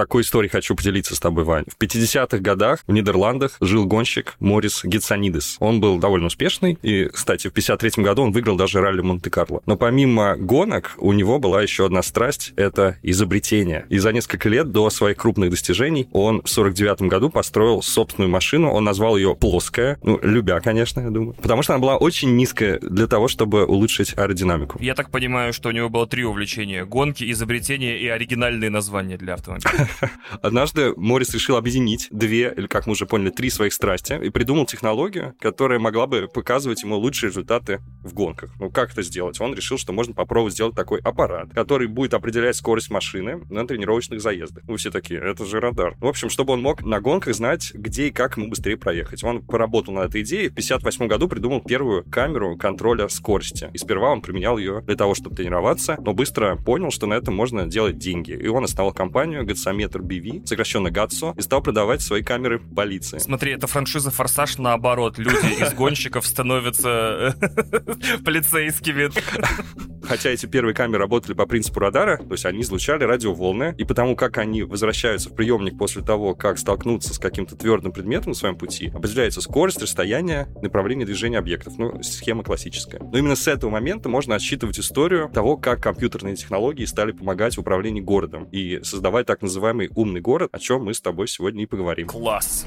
такой историей хочу поделиться с тобой, Вань. В 50-х годах в Нидерландах жил гонщик Морис Гетсанидес. Он был довольно успешный, и, кстати, в 53 году он выиграл даже ралли Монте-Карло. Но помимо гонок, у него была еще одна страсть — это изобретение. И за несколько лет до своих крупных достижений он в 49 году построил собственную машину, он назвал ее «Плоская», ну, любя, конечно, я думаю, потому что она была очень низкая для того, чтобы улучшить аэродинамику. Я так понимаю, что у него было три увлечения — гонки, изобретения и оригинальные названия для автомобиля. Однажды Морис решил объединить две, или, как мы уже поняли, три своих страсти и придумал технологию, которая могла бы показывать ему лучшие результаты в гонках. Ну, как это сделать? Он решил, что можно попробовать сделать такой аппарат, который будет определять скорость машины на тренировочных заездах. Вы все такие, это же радар. В общем, чтобы он мог на гонках знать, где и как ему быстрее проехать. Он поработал над этой идеей. В 58 году придумал первую камеру контроля скорости. И сперва он применял ее для того, чтобы тренироваться, но быстро понял, что на этом можно делать деньги. И он основал компанию Гатсометр BV, сокращенно ГАТСО, и стал продавать свои камеры полиции. Смотри, это франшиза «Форсаж» наоборот. Люди из гонщиков становятся полицейскими. Хотя эти первые камеры работали по принципу радара, то есть они излучали радиоволны, и потому как они возвращаются в приемник после того, как столкнутся с каким-то твердым предметом на своем пути, определяется скорость, расстояние, направление движения объектов. Ну, схема классическая. Но именно с этого момента можно отсчитывать историю того, как компьютерные технологии стали помогать в управлении городом и создавать так называемый умный город, о чем мы с тобой сегодня и поговорим. Класс.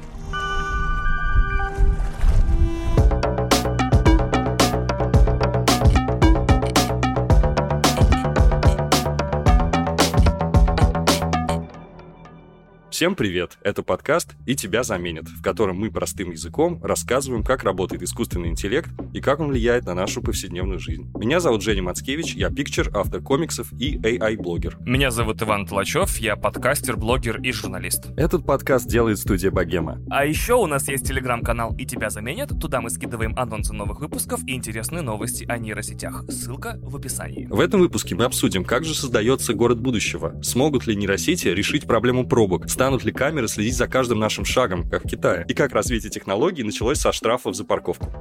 Всем привет! Это подкаст «И тебя заменят», в котором мы простым языком рассказываем, как работает искусственный интеллект и как он влияет на нашу повседневную жизнь. Меня зовут Женя Мацкевич, я пикчер, автор комиксов и AI-блогер. Меня зовут Иван Толачев, я подкастер, блогер и журналист. Этот подкаст делает студия Богема. А еще у нас есть телеграм-канал «И тебя заменят», туда мы скидываем анонсы новых выпусков и интересные новости о нейросетях. Ссылка в описании. В этом выпуске мы обсудим, как же создается город будущего, смогут ли нейросети решить проблему пробок, станут ли камеры следить за каждым нашим шагом, как в Китае, и как развитие технологий началось со штрафов за парковку.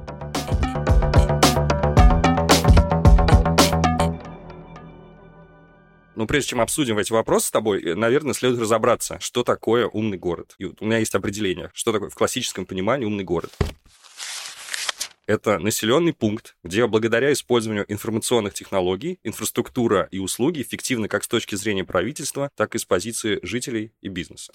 Но прежде чем обсудим эти вопросы с тобой, наверное, следует разобраться, что такое умный город. И вот у меня есть определение, что такое в классическом понимании умный город. Это населенный пункт, где благодаря использованию информационных технологий инфраструктура и услуги эффективны как с точки зрения правительства, так и с позиции жителей и бизнеса.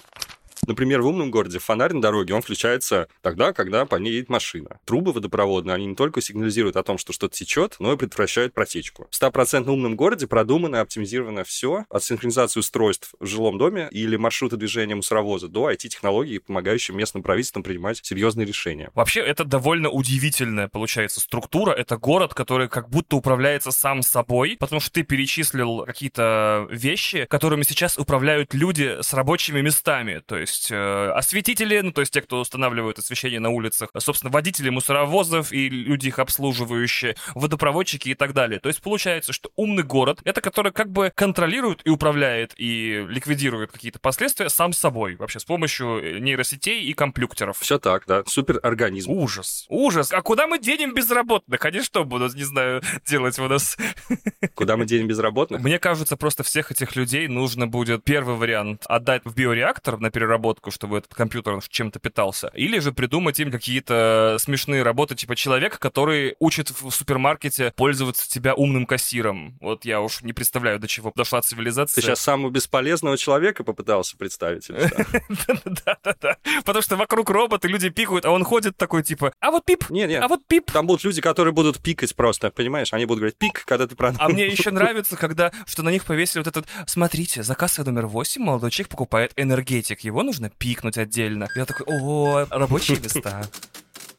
Например, в умном городе фонарь на дороге, он включается тогда, когда по ней едет машина. Трубы водопроводные, они не только сигнализируют о том, что что-то течет, но и предотвращают протечку. В 100% умном городе продумано и оптимизировано все, от синхронизации устройств в жилом доме или маршрута движения мусоровоза до IT-технологий, помогающих местным правительствам принимать серьезные решения. Вообще, это довольно удивительная, получается, структура. Это город, который как будто управляется сам собой, потому что ты перечислил какие-то вещи, которыми сейчас управляют люди с рабочими местами. То есть есть э, осветители, ну, то есть те, кто устанавливают освещение на улицах, собственно, водители мусоровозов и люди их обслуживающие, водопроводчики и так далее. То есть получается, что умный город — это который как бы контролирует и управляет и ликвидирует какие-то последствия сам собой, вообще с помощью э, нейросетей и компьютеров. Все так, да, суперорганизм. Ужас, ужас. А куда мы денем безработных? Они что будут, не знаю, делать у нас? Куда мы денем безработных? Мне кажется, просто всех этих людей нужно будет первый вариант отдать в биореактор на переработку переработку, чтобы этот компьютер чем-то питался. Или же придумать им какие-то смешные работы, типа человека, который учит в супермаркете пользоваться тебя умным кассиром. Вот я уж не представляю, до чего дошла цивилизация. Ты сейчас самого бесполезного человека попытался представить? Да-да-да. Потому что вокруг роботы, люди пикают, а он ходит такой, типа, а вот пип, нет, нет. а вот пип. Там будут люди, которые будут пикать просто, понимаешь? Они будут говорить пик, когда ты продал. А мне еще нравится, когда, что на них повесили вот этот, смотрите, заказ номер 8, молодой человек покупает энергетик, его нужно пикнуть отдельно. Я такой, о, рабочие места.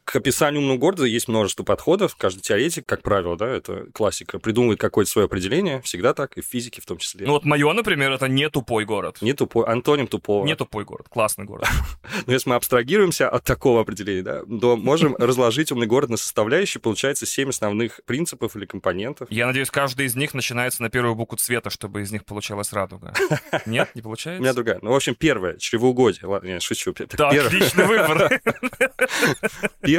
К описанию умного города есть множество подходов. Каждый теоретик, как правило, да, это классика, придумывает какое-то свое определение. Всегда так, и в физике в том числе. Ну вот мое, например, это не тупой город. Не тупой, антоним тупого. Не тупой город, классный город. Но если мы абстрагируемся от такого определения, да, то можем разложить умный город на составляющие. Получается семь основных принципов или компонентов. Я надеюсь, каждый из них начинается на первую букву цвета, чтобы из них получалась радуга. Нет, не получается? У меня другая. Ну, в общем, первое, чревоугодие. Ладно, я шучу. Так, отличный выбор.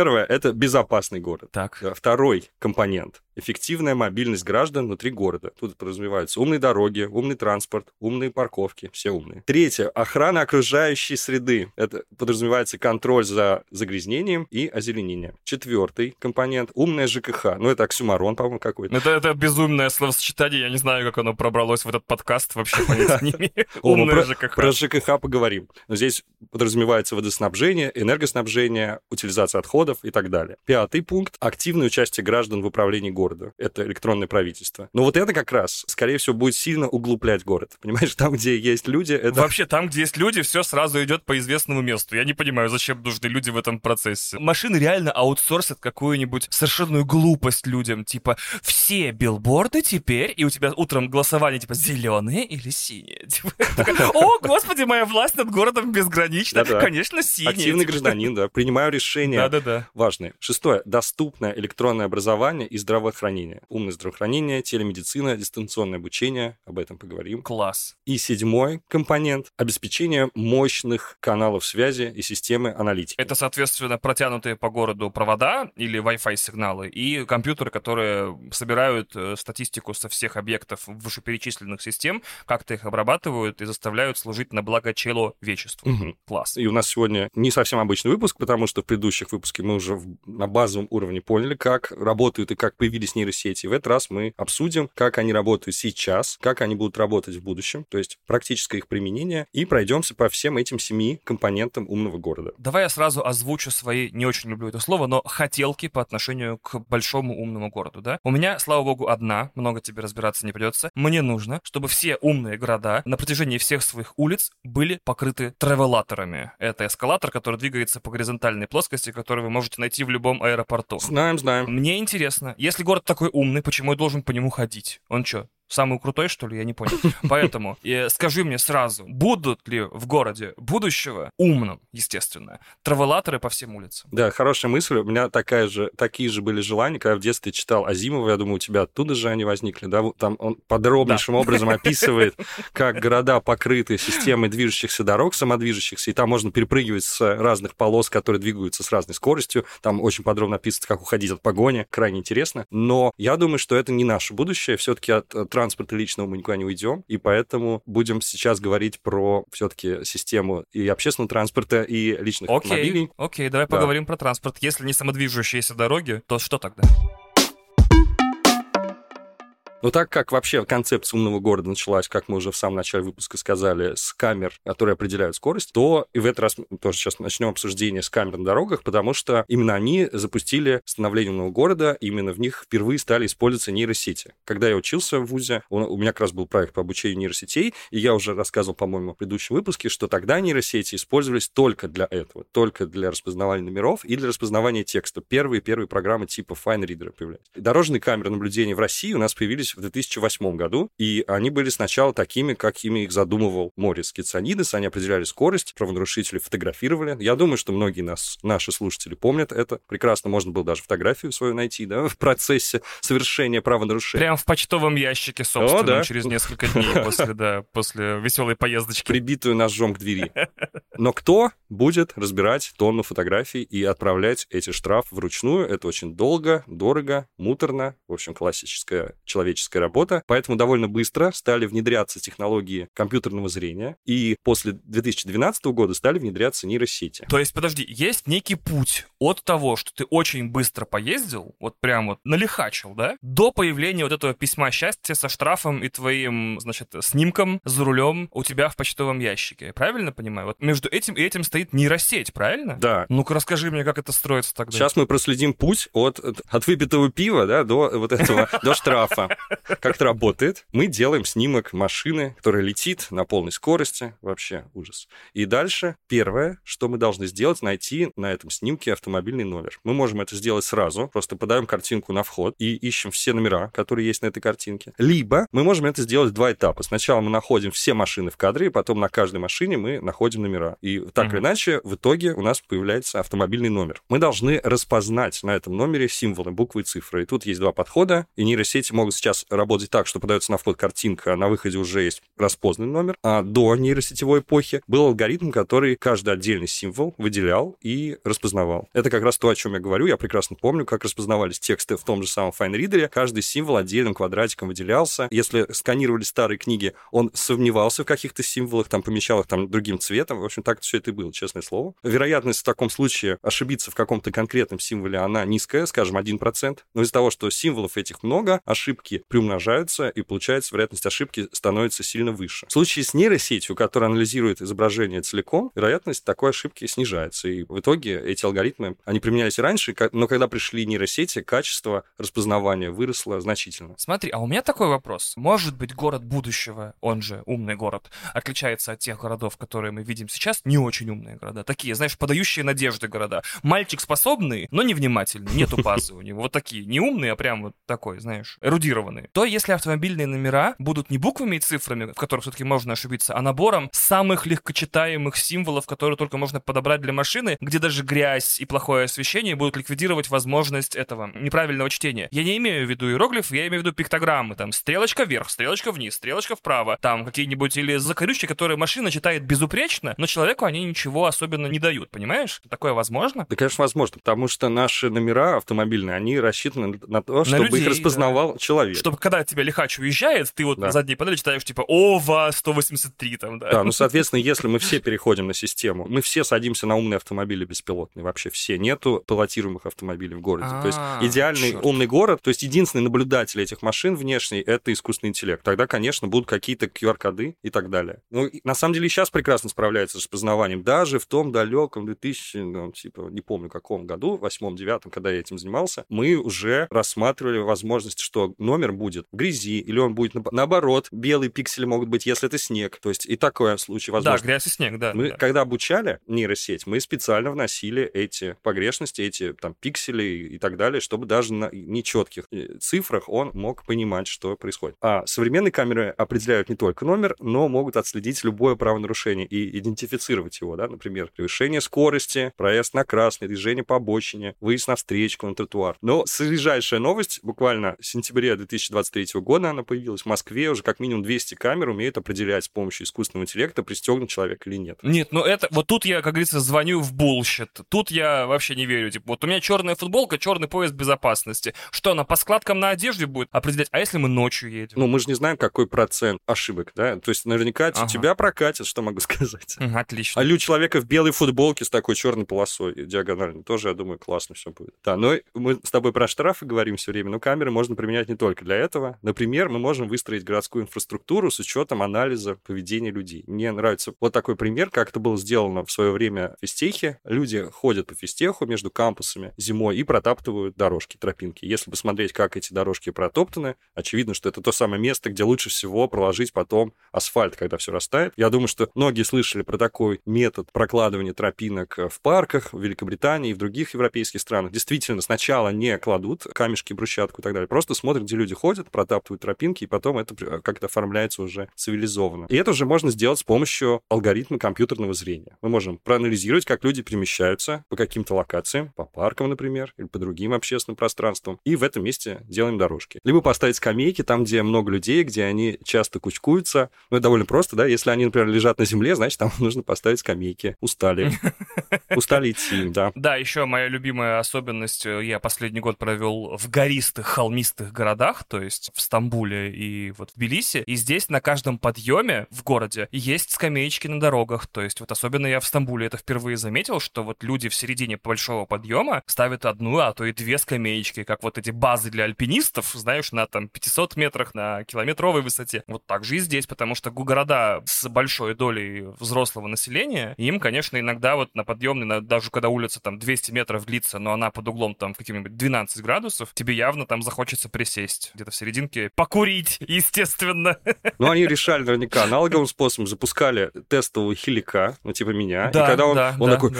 Первое — это безопасный город. Так. Второй компонент эффективная мобильность граждан внутри города. Тут подразумеваются умные дороги, умный транспорт, умные парковки, все умные. Третье. Охрана окружающей среды. Это подразумевается контроль за загрязнением и озеленением. Четвертый компонент. Умная ЖКХ. Ну, это оксюмарон, по-моему, какой-то. Это, это безумное словосочетание. Я не знаю, как оно пробралось в этот подкаст. Вообще понятия не имею. Умная ЖКХ. Про ЖКХ поговорим. Но здесь подразумевается водоснабжение, энергоснабжение, утилизация отходов и так далее. Пятый пункт. Активное участие граждан в управлении города. Это электронное правительство. Но вот это как раз, скорее всего, будет сильно углублять город. Понимаешь, там, где есть люди, это... Вообще, там, где есть люди, все сразу идет по известному месту. Я не понимаю, зачем нужны люди в этом процессе. Машины реально аутсорсят какую-нибудь совершенную глупость людям. Типа, все билборды теперь, и у тебя утром голосование, типа, зеленые или синие. Типа, О, господи, моя власть над городом безгранична. Конечно, синие. Активный Типа, гражданин, да. Принимаю решения Да-да-да. важные. Шестое. Доступное электронное образование и здравоохранение. Умное здравоохранение, телемедицина, дистанционное обучение. Об этом поговорим. Класс. И седьмой компонент — обеспечение мощных каналов связи и системы аналитики. Это, соответственно, протянутые по городу провода или Wi-Fi сигналы и компьютеры, которые собирают э, статистику со всех объектов вышеперечисленных систем, как-то их обрабатывают и заставляют служить на благо человечеству. Мгм. Класс. И у нас сегодня не совсем обычный выпуск, потому что в предыдущих выпусках мы уже на базовом уровне поняли, как работают и как появились нейросети. В этот раз мы обсудим, как они работают сейчас, как они будут работать в будущем, то есть практическое их применение, и пройдемся по всем этим семи компонентам умного города. Давай я сразу озвучу свои, не очень люблю это слово, но хотелки по отношению к большому умному городу, да? У меня, слава богу, одна, много тебе разбираться не придется. Мне нужно, чтобы все умные города на протяжении всех своих улиц были покрыты тревелаторами. Это эскалатор, который двигается по горизонтальной плоскости, который вы можете найти в любом аэропорту. Знаем, знаем. Мне интересно, если город такой умный, почему я должен по нему ходить? Он что, самый крутой, что ли? Я не понял. Поэтому э, скажи мне сразу, будут ли в городе будущего, умном, естественно, травелаторы по всем улицам? Да, хорошая мысль. У меня такая же, такие же были желания, когда я в детстве читал Азимова. Я думаю, у тебя оттуда же они возникли, да? Вот Там он подробнейшим образом описывает, как города покрыты системой движущихся дорог, самодвижущихся, и там можно перепрыгивать с разных полос, которые двигаются с разной скоростью. Там очень подробно описывается, как уходить от погони. Крайне интересно. Но я думаю, что это не наше будущее. Все-таки от транспорта личного мы никуда не уйдем, и поэтому будем сейчас говорить про все-таки систему и общественного транспорта, и личных автомобилей. Окей, окей, давай Да. поговорим про транспорт. Если не самодвижущиеся дороги, то что тогда? Но так как вообще концепция умного города началась, как мы уже в самом начале выпуска сказали, с камер, которые определяют скорость, то и в этот раз мы тоже сейчас начнем обсуждение с камер на дорогах, потому что именно они запустили становление умного города, именно в них впервые стали использоваться нейросети. Когда я учился в ВУЗе, у у меня как раз был проект по обучению нейросетей, и я уже рассказывал, по-моему, в предыдущем выпуске, что тогда нейросети использовались только для этого, только для распознавания номеров и для распознавания текста. Первые первые программы типа Fine Reader появлялись. Дорожные камеры наблюдения в России у нас появились в 2008 году, и они были сначала такими, какими их задумывал Морис Кицанидес. Они определяли скорость, правонарушители фотографировали. Я думаю, что многие нас, наши слушатели помнят это. Прекрасно можно было даже фотографию свою найти, да, в процессе совершения правонарушения. Прям в почтовом ящике, собственно, да. через несколько дней после, да, после веселой поездочки. прибитую ножом к двери. Но кто будет разбирать тонну фотографий и отправлять эти штрафы вручную? Это очень долго, дорого, муторно. В общем, классическая человеческая работа. Поэтому довольно быстро стали внедряться технологии компьютерного зрения. И после 2012 года стали внедряться нейросети. То есть, подожди, есть некий путь от того, что ты очень быстро поездил, вот прям вот налихачил, да, до появления вот этого письма счастья со штрафом и твоим, значит, снимком за рулем у тебя в почтовом ящике. Я правильно понимаю? Вот между этим и этим стоит нейросеть, правильно? Да. Ну-ка расскажи мне, как это строится тогда. Сейчас мы проследим путь от, от выпитого пива да, до вот этого, до штрафа. Как это работает? Мы делаем снимок машины, которая летит на полной скорости. Вообще ужас. И дальше первое, что мы должны сделать, найти на этом снимке автомобильный номер. Мы можем это сделать сразу, просто подаем картинку на вход и ищем все номера, которые есть на этой картинке. Либо мы можем это сделать в два этапа. Сначала мы находим все машины в кадре, и потом на каждой машине мы находим номера. И так mm-hmm. или иначе, в итоге у нас появляется автомобильный номер. Мы должны распознать на этом номере символы, буквы и цифры. И тут есть два подхода, и нейросети могут сейчас работать так, что подается на вход картинка, а на выходе уже есть распознанный номер. А до нейросетевой эпохи был алгоритм, который каждый отдельный символ выделял и распознавал. Это как раз то, о чем я говорю. Я прекрасно помню, как распознавались тексты в том же самом FineReader. Каждый символ отдельным квадратиком выделялся. Если сканировали старые книги, он сомневался в каких-то символах, там помещал их там другим цветом. В общем, так все это и было, честное слово. Вероятность в таком случае ошибиться в каком-то конкретном символе, она низкая, скажем, 1%. Но из-за того, что символов этих много, ошибки приумножаются, и получается вероятность ошибки становится сильно выше. В случае с нейросетью, которая анализирует изображение целиком, вероятность такой ошибки снижается. И в итоге эти алгоритмы, они применялись раньше, но когда пришли нейросети, качество распознавания выросло значительно. Смотри, а у меня такой вопрос. Может быть, город будущего, он же умный город, отличается от тех городов, которые мы видим сейчас, не очень умные города. Такие, знаешь, подающие надежды города. Мальчик способный, но невнимательный, нету базы у него. Вот такие, не умные, а прям вот такой, знаешь, эрудированный. То если автомобильные номера будут не буквами и цифрами, в которых все-таки можно ошибиться, а набором самых легкочитаемых символов, которые только можно подобрать для машины, где даже грязь и плохое освещение будут ликвидировать возможность этого неправильного чтения. Я не имею в виду иероглифы, я имею в виду пиктограммы. Там стрелочка вверх, стрелочка вниз, стрелочка вправо. Там какие-нибудь или закорючки, которые машина читает безупречно, но человеку они ничего особенно не дают, понимаешь? Такое возможно? Да, конечно, возможно, потому что наши номера автомобильные, они рассчитаны на то, чтобы людей, их распознавал да. человек. Чтобы когда тебя лихач уезжает, ты вот да. на задней панели читаешь типа ОВА 183 там, да. Да, ну, соответственно, если мы все переходим на систему, мы все садимся на умные автомобили беспилотные, вообще все. Нету пилотируемых автомобилей в городе. То есть а, идеальный умный город, то есть единственный наблюдатель этих машин внешний — это искусственный интеллект. Тогда, конечно, будут какие-то QR-коды и так далее. Ну, на самом деле, сейчас прекрасно справляется с распознаванием. Даже в том далеком 2000, ну, типа, не помню каком году, восьмом-девятом, когда я этим занимался, мы уже рассматривали возможность, что номер будет в грязи, или он будет наоборот, белые пиксели могут быть, если это снег. То есть и такой случай возможно. Да, грязь и снег, да. Мы, да. когда обучали нейросеть, мы специально вносили эти погрешности, эти там пиксели и так далее, чтобы даже на нечетких э, цифрах он мог понимать, что происходит. А современные камеры определяют не только номер, но могут отследить любое правонарушение и идентифицировать его, да, например, превышение скорости, проезд на красный, движение по обочине, выезд на встречку, на тротуар. Но свежайшая новость, буквально в сентябре 2023 года она появилась в Москве, уже как минимум 200 камер умеют определять с помощью искусственного интеллекта, пристегнут человек или нет. Нет, ну это, вот тут я, как говорится, звоню в bullshit. Тут я вообще не верю. Типа, вот у меня черная футболка, черный пояс безопасности. Что, она по складкам на одежде будет определять? А если мы ночью едем? Ну, мы же не знаем, какой процент ошибок, да? То есть наверняка ага. тебя прокатят, что могу сказать. Отлично. А у человека в белой футболке с такой черной полосой диагональной тоже, я думаю, классно все будет. Да, но мы с тобой про штрафы говорим все время, но камеры можно применять не только для этого. Например, мы можем выстроить городскую инфраструктуру с учетом анализа поведения людей. Мне нравится вот такой пример, как это было сделано в свое время в физтехе. Люди ходят по физтеху между кампусами зимой и протаптывают дорожки, тропинки. Если посмотреть, как эти дорожки протоптаны, очевидно, что это то самое место, где лучше всего проложить потом асфальт, когда все растает. Я думаю, что многие слышали про такой метод прокладывания тропинок в парках в Великобритании и в других европейских странах. Действительно, сначала не кладут камешки, брусчатку и так далее, просто смотрят, где люди ходят, протаптывают тропинки, и потом это как-то оформляется уже цивилизованно. И это уже можно сделать с помощью алгоритма компьютерного зрения. Мы можем проанализировать, как люди перемещаются по каким-то локациям, по паркам, например, или по другим общественным пространствам, и в этом месте делаем дорожки. Либо поставить скамейки там, где много людей, где они часто кучкуются. Ну, это довольно просто, да, если они, например, лежат на земле, значит, там нужно поставить скамейки. Устали. Устали идти, да. Да, еще моя любимая особенность, э, я последний год провел в гористых, холмистых городах, то есть в Стамбуле и вот в Тбилиси, и здесь на каждом подъеме в городе есть скамеечки на дорогах, то есть вот особенно я в Стамбуле это впервые заметил, что вот люди в середине большого подъема ставят одну, а то и две скамеечки, как вот эти базы для альпинистов, знаешь, на там 500 метрах, на километровой высоте. Вот так же и здесь, потому что города с большой долей взрослого населения, им, конечно, иногда вот на подъемной, даже когда улица там 200 метров длится, но она под углом там каким-нибудь 12 градусов, тебе явно там захочется присесть где-то в серединке, покурить, естественно. Ну, они решали наверняка аналоговым способом, запускали тестового хилика, ну, типа меня, да, и когда он, да, он да, такой да.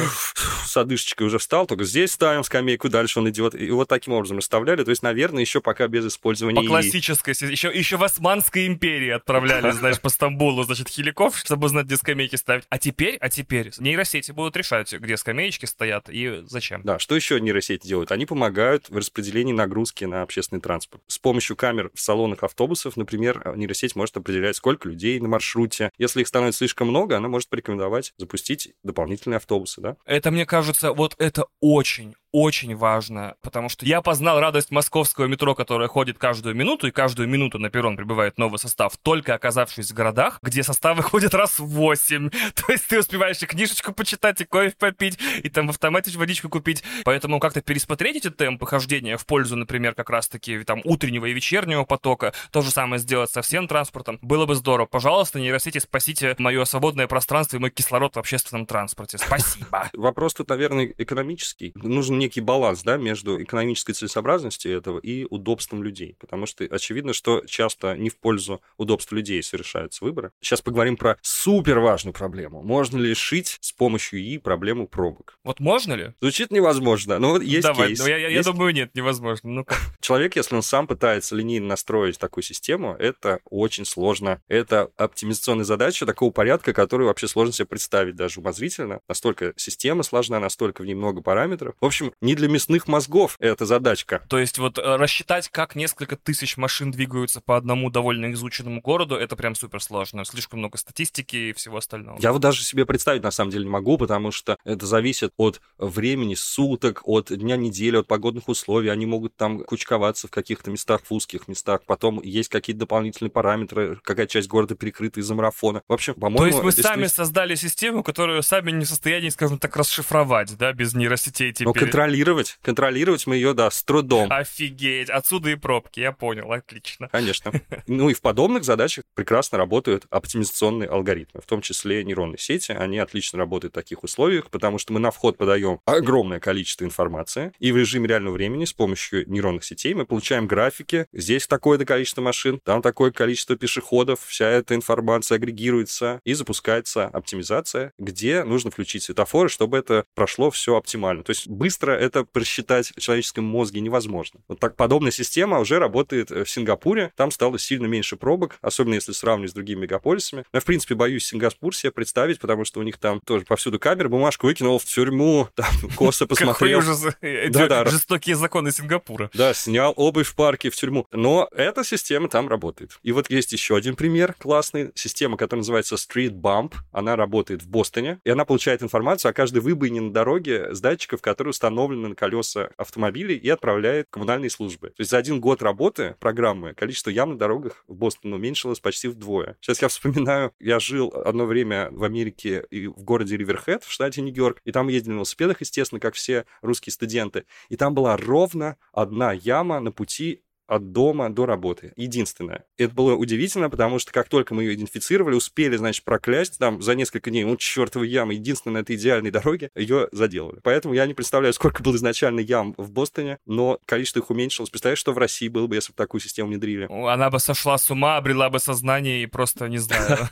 с одышечкой уже встал, только здесь ставим скамейку, дальше он идет, и вот таким образом расставляли, то есть, наверное, еще пока без использования По классической, еще, еще в Османской империи отправляли, знаешь, по Стамбулу, значит, хиликов, чтобы знать, где скамейки ставить. А теперь, а теперь нейросети будут решать, где скамеечки стоят и зачем. Да, что еще нейросети делают? Они помогают в распределении нагрузки на общественный транспорт. С помощью камер в салонах автобусов, например, нейросеть может определять, сколько людей на маршруте. Если их становится слишком много, она может порекомендовать запустить дополнительные автобусы, да? Это, мне кажется, вот это очень, очень важно, потому что я познал радость московского метро, которое ходит каждую минуту, и каждую минуту на перрон прибывает новый состав, только оказавшись в городах, где составы ходят раз в восемь. То есть ты успеваешь и книжечку почитать, и кофе попить, и там в автомате водичку купить. Поэтому как-то пересмотреть эти темпы хождения в пользу, например, как раз-таки там утреннего и вечернего потока, то же самое сделать со всем транспортом, было бы здорово. Пожалуйста, нейросети, спасите мое свободное пространство и мой кислород в общественном транспорте. Спасибо. Вопрос тут, наверное, экономический. Нужен некий баланс, да, между экономической целесообразностью этого и удобством людей. Потому что очевидно, что часто не в пользу удобства людей совершаются выборы. Сейчас поговорим про супер важную проблему. Можно ли решить с помощью ИИ проблему пробок? Вот можно ли? Звучит невозможно, но вот есть Давай, кейс. ну, я, я, Есть я думаю, нет, невозможно. Ну-ка. Человек, если он сам пытается линейно настроить такую систему, это очень сложно. Это оптимизационная задача такого порядка, которую вообще сложно себе представить даже умозрительно. Настолько система сложна, настолько в ней много параметров. В общем, не для мясных мозгов эта задачка. То есть вот э, рассчитать, как несколько тысяч машин двигаются по одному довольно изученному городу, это прям супер сложно. Слишком много статистики и всего остального. Я вот даже себе представить на самом деле не могу, потому что это зависит от времени суток, от дня недели, от погодных условий. Они могут там кучковаться в каких-то местах, в узких местах. Потом есть какие-то дополнительные параметры, какая часть города перекрыта из-за марафона. В общем, по-моему... То есть мы сами создали систему, которую сами не в состоянии, скажем так, расшифровать, да, без нейросетей Но теперь. Контролировать, контролировать мы ее, да, с трудом. Офигеть, отсюда и пробки, я понял, отлично. Конечно. Ну и в подобных задачах прекрасно работают оптимизационные алгоритмы, в том числе нейронные сети. Они отлично работают в таких условиях, потому что мы на вход подаем огромное количество информации, и в режиме реального времени с помощью нейронных сетей мы получаем графики. Здесь такое-то количество машин, там такое количество пешеходов, вся эта информация агрегируется и запускается оптимизация, где нужно включить светофоры, чтобы это прошло все оптимально. То есть быстро это просчитать в человеческом мозге невозможно. Вот так подобная система уже работает э, в Сингапуре. Там стало сильно меньше пробок, особенно если сравнивать с другими мегаполисами. Но я, в принципе, боюсь Сингапур себе представить, потому что у них там тоже повсюду камеры, бумажку выкинул в тюрьму, там косо посмотрел. Эти Да-да. Жестокие законы Сингапура. Да, снял обувь в парке в тюрьму. Но эта система там работает. И вот есть еще один пример классный. Система, которая называется Street Bump. Она работает в Бостоне. И она получает информацию о каждой выбоине на дороге с датчиков, которые установлены на колеса автомобилей и отправляет коммунальные службы. То есть за один год работы программы количество ям на дорогах в Бостоне уменьшилось почти вдвое. Сейчас я вспоминаю, я жил одно время в Америке и в городе Риверхед в штате Нью-Йорк, и там ездили на велосипедах, естественно, как все русские студенты. И там была ровно одна яма на пути от дома до работы. Единственное. Это было удивительно, потому что как только мы ее идентифицировали, успели, значит, проклясть там за несколько дней, ну, чертова яма, единственная на этой идеальной дороге, ее заделали. Поэтому я не представляю, сколько было изначально ям в Бостоне, но количество их уменьшилось. Представляешь, что в России было бы, если бы такую систему внедрили? Она бы сошла с ума, обрела бы сознание и просто, не знаю.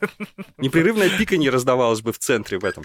Непрерывное пиканье раздавалось бы в центре в этом.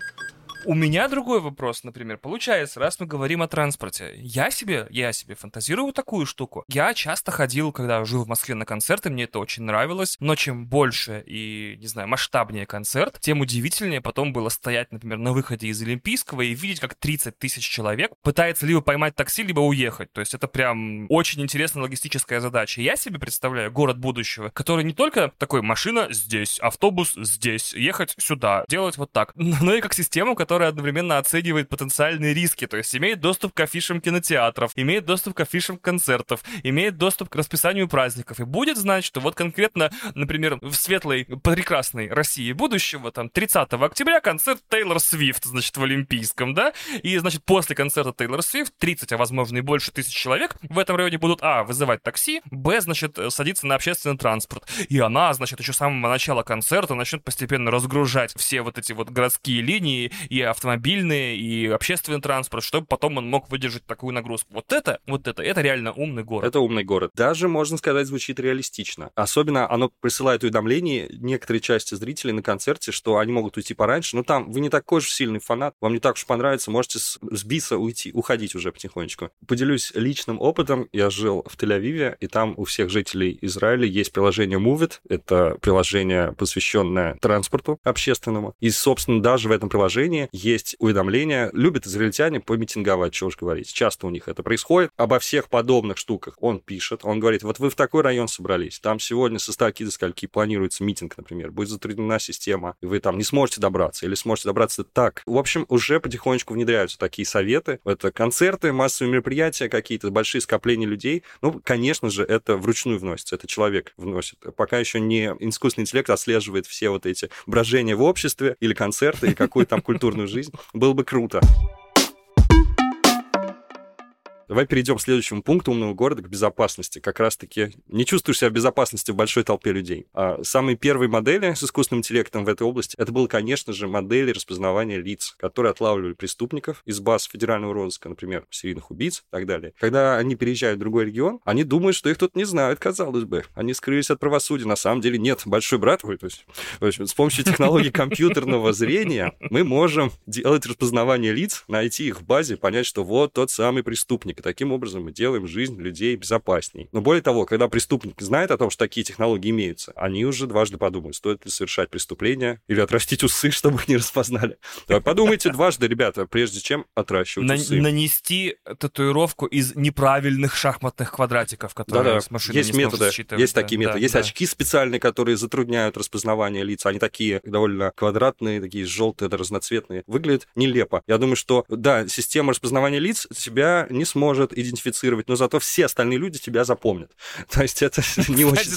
У меня другой вопрос, например. Получается, раз мы говорим о транспорте, я себе, я себе фантазирую такую штуку. Я часто ходил, когда жил в Москве на концерты, мне это очень нравилось, но чем больше и, не знаю, масштабнее концерт, тем удивительнее потом было стоять, например, на выходе из Олимпийского и видеть, как 30 тысяч человек пытается либо поймать такси, либо уехать. То есть это прям очень интересная логистическая задача. Я себе представляю город будущего, который не только такой машина здесь, автобус здесь, ехать сюда, делать вот так, но и как систему, которая одновременно оценивает потенциальные риски, то есть имеет доступ к афишам кинотеатров, имеет доступ к афишам концертов, имеет доступ к расписанию праздников. И будет знать, что вот конкретно, например, в светлой, прекрасной России будущего, там, 30 октября концерт Тейлор Свифт, значит, в Олимпийском, да, и, значит, после концерта Тейлор Свифт 30, а возможно и больше тысяч человек в этом районе будут, а, вызывать такси, б, значит, садиться на общественный транспорт, и она, значит, еще с самого начала концерта начнет постепенно разгружать все вот эти вот городские линии и автомобильные, и общественный транспорт, чтобы потом он мог выдержать такую нагрузку. Вот это, вот это, это реально умный город. Это умный город. Даже, можно сказать, звучит реалистично. Особенно оно присылает уведомления некоторой части зрителей на концерте, что они могут уйти пораньше. Но там вы не такой же сильный фанат, вам не так уж понравится, можете сбиться, уйти, уходить уже потихонечку. Поделюсь личным опытом. Я жил в Тель-Авиве, и там у всех жителей Израиля есть приложение Move It. Это приложение, посвященное транспорту общественному. И, собственно, даже в этом приложении есть уведомления. Любят израильтяне помитинговать, что уж говорить. Часто у них это происходит. Обо всех подобных штуках он пишет. Он говорит, вот вы в такой район собрались, там сегодня со стальки до скольки планируется митинг, например, будет затруднена система, и вы там не сможете добраться, или сможете добраться так. В общем, уже потихонечку внедряются такие советы. Это концерты, массовые мероприятия, какие-то большие скопления людей. Ну, конечно же, это вручную вносится, это человек вносит. Пока еще не искусственный интеллект отслеживает все вот эти брожения в обществе или концерты, и какую там культурную жизнь. Было бы круто. Давай перейдем к следующему пункту умного города, к безопасности. Как раз-таки не чувствуешь себя в безопасности в большой толпе людей. А самые первые модели с искусственным интеллектом в этой области, это было, конечно же, модели распознавания лиц, которые отлавливали преступников из баз федерального розыска, например, серийных убийц и так далее. Когда они переезжают в другой регион, они думают, что их тут не знают, казалось бы. Они скрылись от правосудия. На самом деле нет. Большой брат, ой, то есть, то есть с помощью технологии компьютерного зрения мы можем делать распознавание лиц, найти их в базе, понять, что вот тот самый преступник и таким образом мы делаем жизнь людей безопасней. Но более того, когда преступник знает о том, что такие технологии имеются, они уже дважды подумают, стоит ли совершать преступление или отрастить усы, чтобы их не распознали. подумайте дважды, ребята, прежде чем отращивать На- усы. Нанести татуировку из неправильных шахматных квадратиков, которые Да-да. с машины Есть не методы, считывать. есть Да, такие методы. да, есть да. очки специальные, которые затрудняют распознавание лиц. Они такие довольно квадратные, такие желтые, разноцветные. Выглядят нелепо. Я думаю, что, да, система распознавания лиц тебя не сможет идентифицировать, но зато все остальные люди тебя запомнят. То есть это не очень.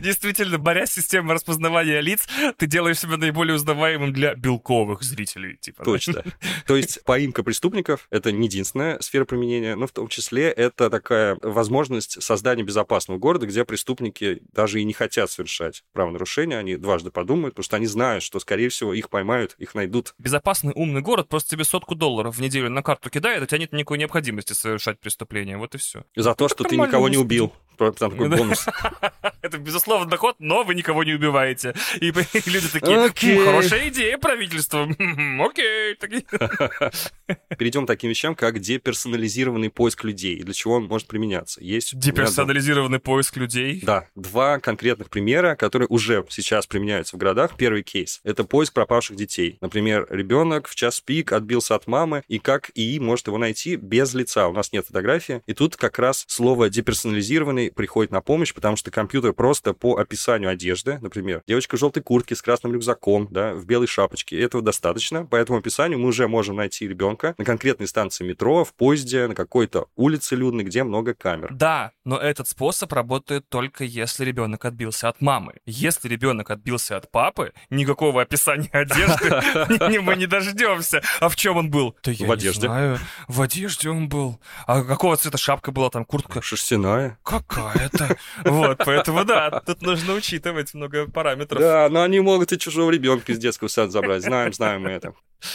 Действительно, борясь с системой распознавания лиц, ты делаешь себя наиболее узнаваемым для белковых зрителей. Типа, да? Точно. То есть поимка преступников — это не единственная сфера применения, но в том числе это такая возможность создания безопасного города, где преступники даже и не хотят совершать правонарушения, они дважды подумают, потому что они знают, что, скорее всего, их поймают, их найдут. Безопасный умный город просто тебе сотку долларов в неделю на карту кидает, у тебя нет никакой необходимости совершать преступление. Вот и все. За то, что ты никого не убил. Там такой бонус. Это, безусловно, доход, но вы никого не убиваете. И люди такие. «Хм, хорошая идея правительства. Окей. Перейдем к таким вещам, как деперсонализированный поиск людей, и для чего он может применяться. Есть Деперсонализированный поиск людей. Да, два конкретных примера, которые уже сейчас применяются в городах. Первый кейс — это поиск пропавших детей. Например, ребенок в час пик отбился от мамы, и как ИИ может его найти без лица. У нас нет фотографии. И тут как раз слово деперсонализированный приходит на помощь, потому что компьютер просто по описанию одежды, например, девочка в желтой куртке с красным рюкзаком, да, в белой шапочке, этого достаточно. По этому описанию мы уже можем найти ребенка на конкретной станции метро, в поезде, на какой-то улице людной, где много камер. Да, но этот способ работает только если ребенок отбился от мамы. Если ребенок отбился от папы, никакого описания одежды мы не дождемся. А в чем он был? Да я В не одежде. знаю. В одежде он был. А какого цвета шапка была там, куртка? Шерстяная. Какая-то. Вот, поэтому да, тут нужно учитывать много параметров. Да, но они могут и чужого ребенка из детского сада забрать. Знаем, знаем мы это.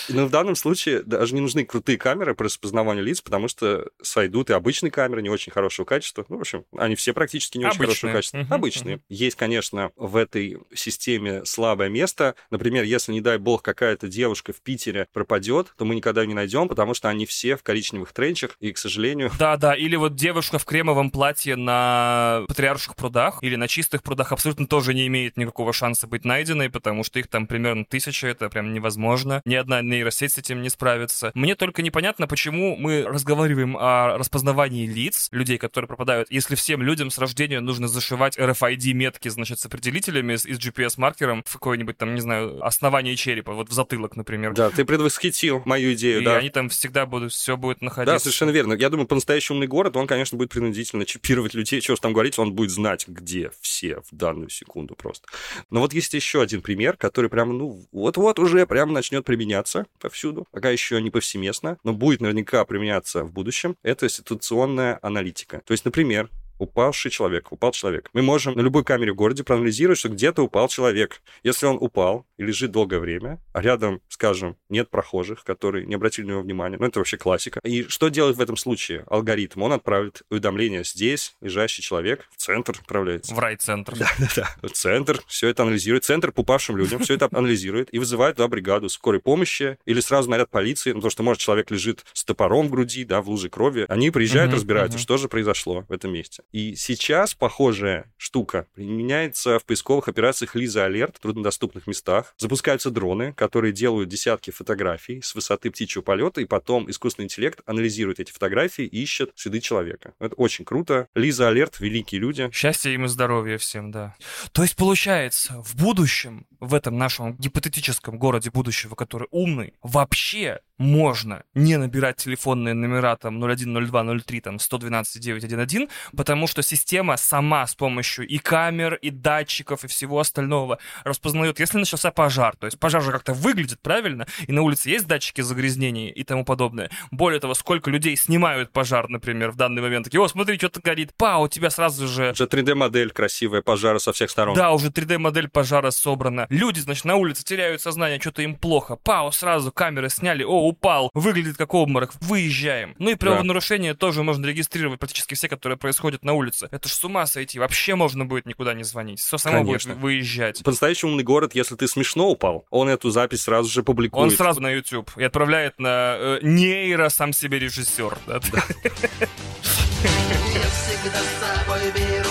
Но в данном случае даже не нужны крутые камеры по распознаванию лиц, потому что сойдут и обычные камеры не очень хорошего качества. Ну, в общем, они все практически не очень Обычные. хорошего качества. Мгм, Обычные. Есть, конечно, в этой системе слабое место. Например, если, не дай бог, какая-то девушка в Питере пропадет, то мы никогда ее не найдем, потому что они все в коричневых тренчах, и, к сожалению, Да, да, или вот девушка в кремовом платье на патриарших прудах или на чистых прудах абсолютно тоже не имеет никакого шанса быть найденной, потому что их там примерно тысяча, это прям невозможно. Ни одна нейросеть с этим не справится. Мне только непонятно, почему мы разговариваем о распознавании лиц людей, которые пропадают, если всем людям с рождения нужно зашивать RFID-метки, значит, с определителями, с, и с GPS-маркером в какое-нибудь там, не знаю, основание черепа, вот в затылок, например. да, ты предвосхитил мою идею, И да. они там всегда будут, все будет находиться. Да, совершенно верно. Я думаю, по-настоящему умный город, он, конечно, будет принудительно чипировать людей. Чего там говорить, он будет знать, где все в данную секунду просто. Но вот есть еще один пример, который прямо, ну, вот-вот уже прямо начнет применяться повсюду. Пока еще не повсеместно, но будет наверняка применяться в будущем. Это ситуационная аналитика. То есть, например, упавший человек, упал человек. Мы можем на любой камере в городе проанализировать, что где-то упал человек. Если он упал и лежит долгое время, а рядом, скажем, нет прохожих, которые не обратили на него внимания, ну это вообще классика. И что делает в этом случае алгоритм? Он отправит уведомление здесь, лежащий человек, в центр отправляется. В райцентр. Да-да-да. В центр все это анализирует. Центр по упавшим людям все это анализирует и вызывает туда бригаду скорой помощи или сразу наряд полиции, ну, потому что, может, человек лежит с топором в груди, да, в луже крови. Они приезжают, разбираются, что же произошло в этом месте. И сейчас похожая штука применяется в поисковых операциях Лиза Алерт в труднодоступных местах. Запускаются дроны, которые делают десятки фотографий с высоты птичьего полета, и потом искусственный интеллект анализирует эти фотографии и ищет следы человека. Это очень круто. Лиза Алерт, великие люди. Счастья им и здоровья всем, да. То есть, получается, в будущем, в этом нашем гипотетическом городе будущего, который умный, вообще можно не набирать телефонные номера там 01, 02, 03, там 112, 911, потому что система сама с помощью и камер, и датчиков, и всего остального распознает, если начался пожар, то есть пожар же как-то выглядит правильно, и на улице есть датчики загрязнений и тому подобное. Более того, сколько людей снимают пожар, например, в данный момент, такие, о, смотри, что-то горит, па, у тебя сразу же... Уже 3D-модель красивая пожара со всех сторон. Да, уже 3D-модель пожара собрана. Люди, значит, на улице теряют сознание, что-то им плохо. Пау, сразу камеры сняли, о, упал, выглядит как обморок, выезжаем. Ну и правонарушения да. тоже можно регистрировать практически все, которые происходят на улице. Это ж с ума сойти, вообще можно будет никуда не звонить, все само Конечно. будет выезжать. По-настоящему умный город, если ты смешно упал, он эту запись сразу же публикует. Он сразу на YouTube и отправляет на э, нейро сам себе режиссер. Да? Да.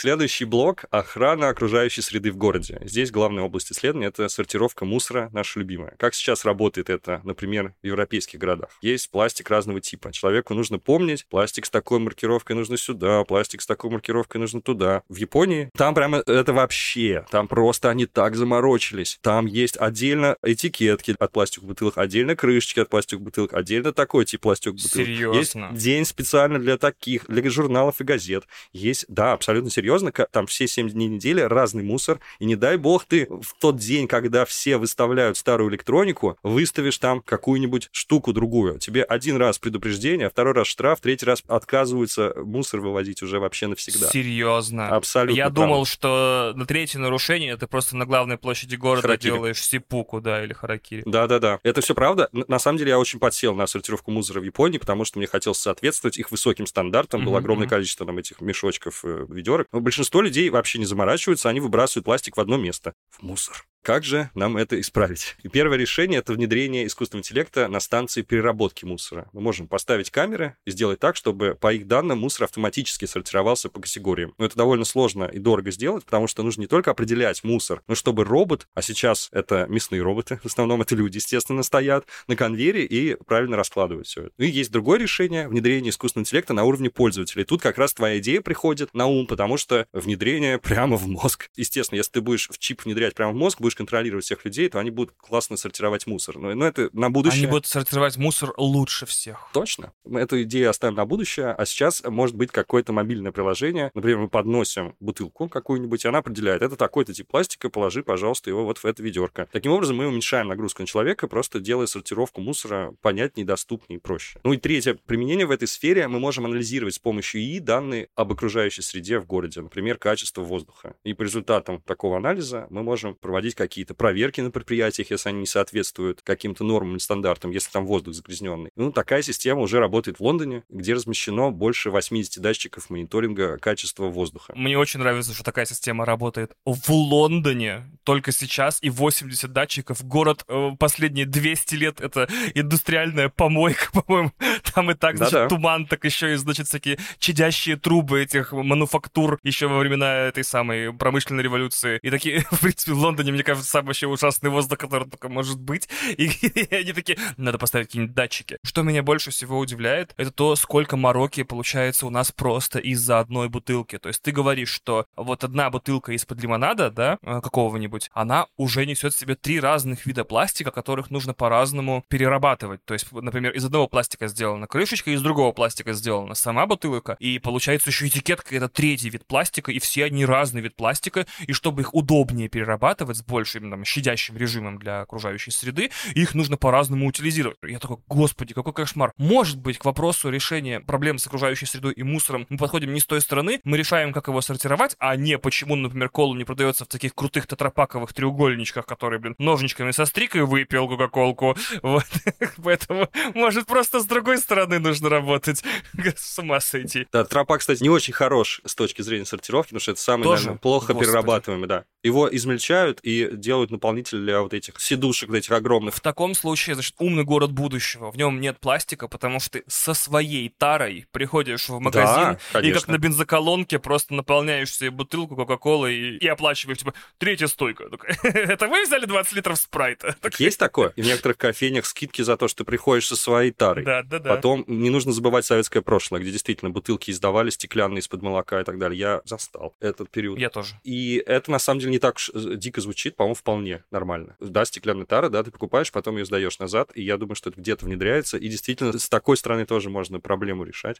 Следующий блок — охрана окружающей среды в городе. Здесь главная область исследования — это сортировка мусора, наша любимая. Как сейчас работает это, например, в европейских городах? Есть пластик разного типа. Человеку нужно помнить, пластик с такой маркировкой нужно сюда, пластик с такой маркировкой нужно туда. В Японии там прямо это вообще, там просто они так заморочились. Там есть отдельно этикетки от пластиковых бутылок, отдельно крышечки от пластиковых бутылок, отдельно такой тип пластиковых бутылок. Серьезно? Есть день специально для таких, для журналов и газет. Есть, да, абсолютно серьезно серьезно, там все 7 дней недели разный мусор, и не дай бог ты в тот день, когда все выставляют старую электронику, выставишь там какую-нибудь штуку другую. Тебе один раз предупреждение, а второй раз штраф, третий раз отказываются мусор вывозить уже вообще навсегда. Серьезно? Абсолютно. Я правда. думал, что на третье нарушение ты просто на главной площади города харакири. делаешь сипуку, да, или харакири. Да-да-да. Это все правда. На самом деле я очень подсел на сортировку мусора в Японии, потому что мне хотелось соответствовать их высоким стандартам. Mm-hmm. Было огромное количество там этих мешочков, э, ведерок. Но большинство людей вообще не заморачиваются, они выбрасывают пластик в одно место, в мусор. Как же нам это исправить? И первое решение — это внедрение искусственного интеллекта на станции переработки мусора. Мы можем поставить камеры и сделать так, чтобы по их данным мусор автоматически сортировался по категориям. Но это довольно сложно и дорого сделать, потому что нужно не только определять мусор, но чтобы робот, а сейчас это мясные роботы, в основном это люди, естественно, стоят на конвейере и правильно раскладывают все это. И есть другое решение — внедрение искусственного интеллекта на уровне пользователей. Тут как раз твоя идея приходит на ум, потому что внедрение прямо в мозг. Естественно, если ты будешь в чип внедрять прямо в мозг, будешь контролировать всех людей, то они будут классно сортировать мусор. Но, но это на будущее. Они будут сортировать мусор лучше всех. Точно. Мы эту идею оставим на будущее, а сейчас может быть какое-то мобильное приложение. Например, мы подносим бутылку какую-нибудь, и она определяет, это такой-то тип пластика, положи, пожалуйста, его вот в это ведерко. Таким образом, мы уменьшаем нагрузку на человека, просто делая сортировку мусора понятнее, доступнее и проще. Ну и третье применение в этой сфере мы можем анализировать с помощью ИИ данные об окружающей среде в городе, например, качество воздуха. И по результатам такого анализа мы можем проводить какие-то проверки на предприятиях, если они не соответствуют каким-то нормам и стандартам, если там воздух загрязненный. Ну, такая система уже работает в Лондоне, где размещено больше 80 датчиков мониторинга качества воздуха. Мне очень нравится, что такая система работает в Лондоне только сейчас, и 80 датчиков. Город э, последние 200 лет — это индустриальная помойка, по-моему. Там и так, значит, Да-да. туман, так еще и, значит, всякие чадящие трубы этих мануфактур еще во времена этой самой промышленной революции. И такие, в принципе, в Лондоне, мне кажется, самый вообще ужасный воздух, который только может быть. И, и они такие, надо поставить какие-нибудь датчики. Что меня больше всего удивляет, это то, сколько мороки получается у нас просто из-за одной бутылки. То есть ты говоришь, что вот одна бутылка из-под лимонада, да, э, какого-нибудь, она уже несет в себе три разных вида пластика, которых нужно по-разному перерабатывать. То есть, например, из одного пластика сделана крышечка, из другого пластика сделана сама бутылка, и получается еще этикетка, это третий вид пластика, и все они разный вид пластика, и чтобы их удобнее перерабатывать с более больше именно там, щадящим режимом для окружающей среды, их нужно по-разному утилизировать. Я такой, господи, какой кошмар. Может быть, к вопросу решения проблем с окружающей средой и мусором мы подходим не с той стороны, мы решаем, как его сортировать, а не почему, например, колу не продается в таких крутых тетрапаковых треугольничках, которые, блин, ножничками со стрикой выпил кока-колку. Вот. Поэтому, может, просто с другой стороны нужно работать. С ума сойти. Да, тропа, кстати, не очень хорош с точки зрения сортировки, потому что это самый, Тоже? наверное, плохо Господи. перерабатываемый, да. Его измельчают и делают наполнитель для вот этих сидушек, этих огромных. В таком случае, значит, умный город будущего. В нем нет пластика, потому что ты со своей тарой приходишь в магазин да, и как на бензоколонке просто наполняешь себе бутылку Кока-Колы и, и оплачиваешь, типа, третья стойка. Это вы взяли 20 литров спрайта? Так есть такое? И в некоторых кофейнях скидки за то, что приходишь со своей тарой. Да, да, да. Потом не нужно забывать советское прошлое, где действительно бутылки издавали стеклянные из-под молока и так далее. Я застал этот период. Я тоже. И это, на самом деле, не так уж э, дико звучит, по-моему, вполне нормально. Да, стеклянная тара, да, ты покупаешь, потом ее сдаешь назад, и я думаю, что это где-то внедряется, и действительно с такой стороны тоже можно проблему решать.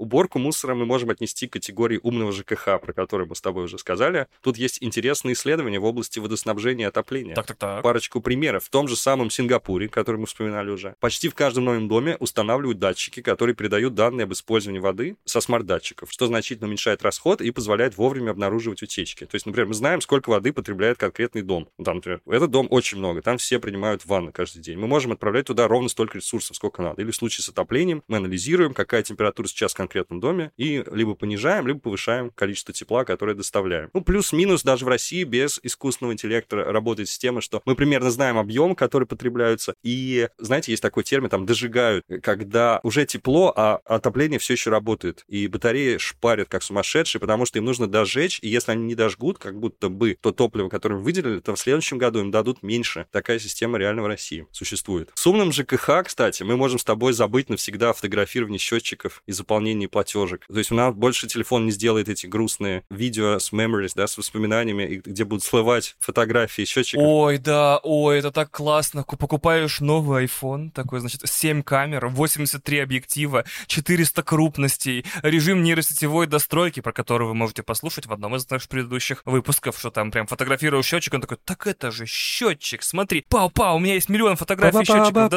Уборку мусора мы можем отнести к категории умного ЖКХ, про который мы с тобой уже сказали. Тут есть интересные исследования в области водоснабжения и отопления. Так, так, так. Парочку примеров. В том же самом Сингапуре, который мы вспоминали уже, почти в каждом новом доме устанавливают датчики, которые передают данные об использовании воды со смарт-датчиков, что значительно уменьшает расход и позволяет вовремя обнаруживать утечки. То есть, например, мы знаем, сколько воды потребляет конкретный дом. Там, например, этот дом очень много, там все принимают ванны каждый день. Мы можем отправлять туда ровно столько ресурсов, сколько надо. Или в случае с отоплением мы анализируем, какая температура сейчас конкретно конкретном доме и либо понижаем, либо повышаем количество тепла, которое доставляем. Ну, плюс-минус даже в России без искусственного интеллекта работает система, что мы примерно знаем объем, который потребляются, и, знаете, есть такой термин, там, дожигают, когда уже тепло, а отопление все еще работает, и батареи шпарят как сумасшедшие, потому что им нужно дожечь, и если они не дожгут, как будто бы то топливо, которое мы выделили, то в следующем году им дадут меньше. Такая система реально в России существует. С умным ЖКХ, кстати, мы можем с тобой забыть навсегда фотографирование счетчиков и заполнение управлении платежек. То есть у нас больше телефон не сделает эти грустные видео с memories, да, с воспоминаниями, где будут слывать фотографии счетчиков. Ой, да, ой, это так классно. Покупаешь новый iPhone, такой, значит, 7 камер, 83 объектива, 400 крупностей, режим нейросетевой достройки, про который вы можете послушать в одном из наших предыдущих выпусков, что там прям фотографирую счетчик, он такой, так это же счетчик, смотри, пау-пау, у меня есть миллион фотографий счетчиков,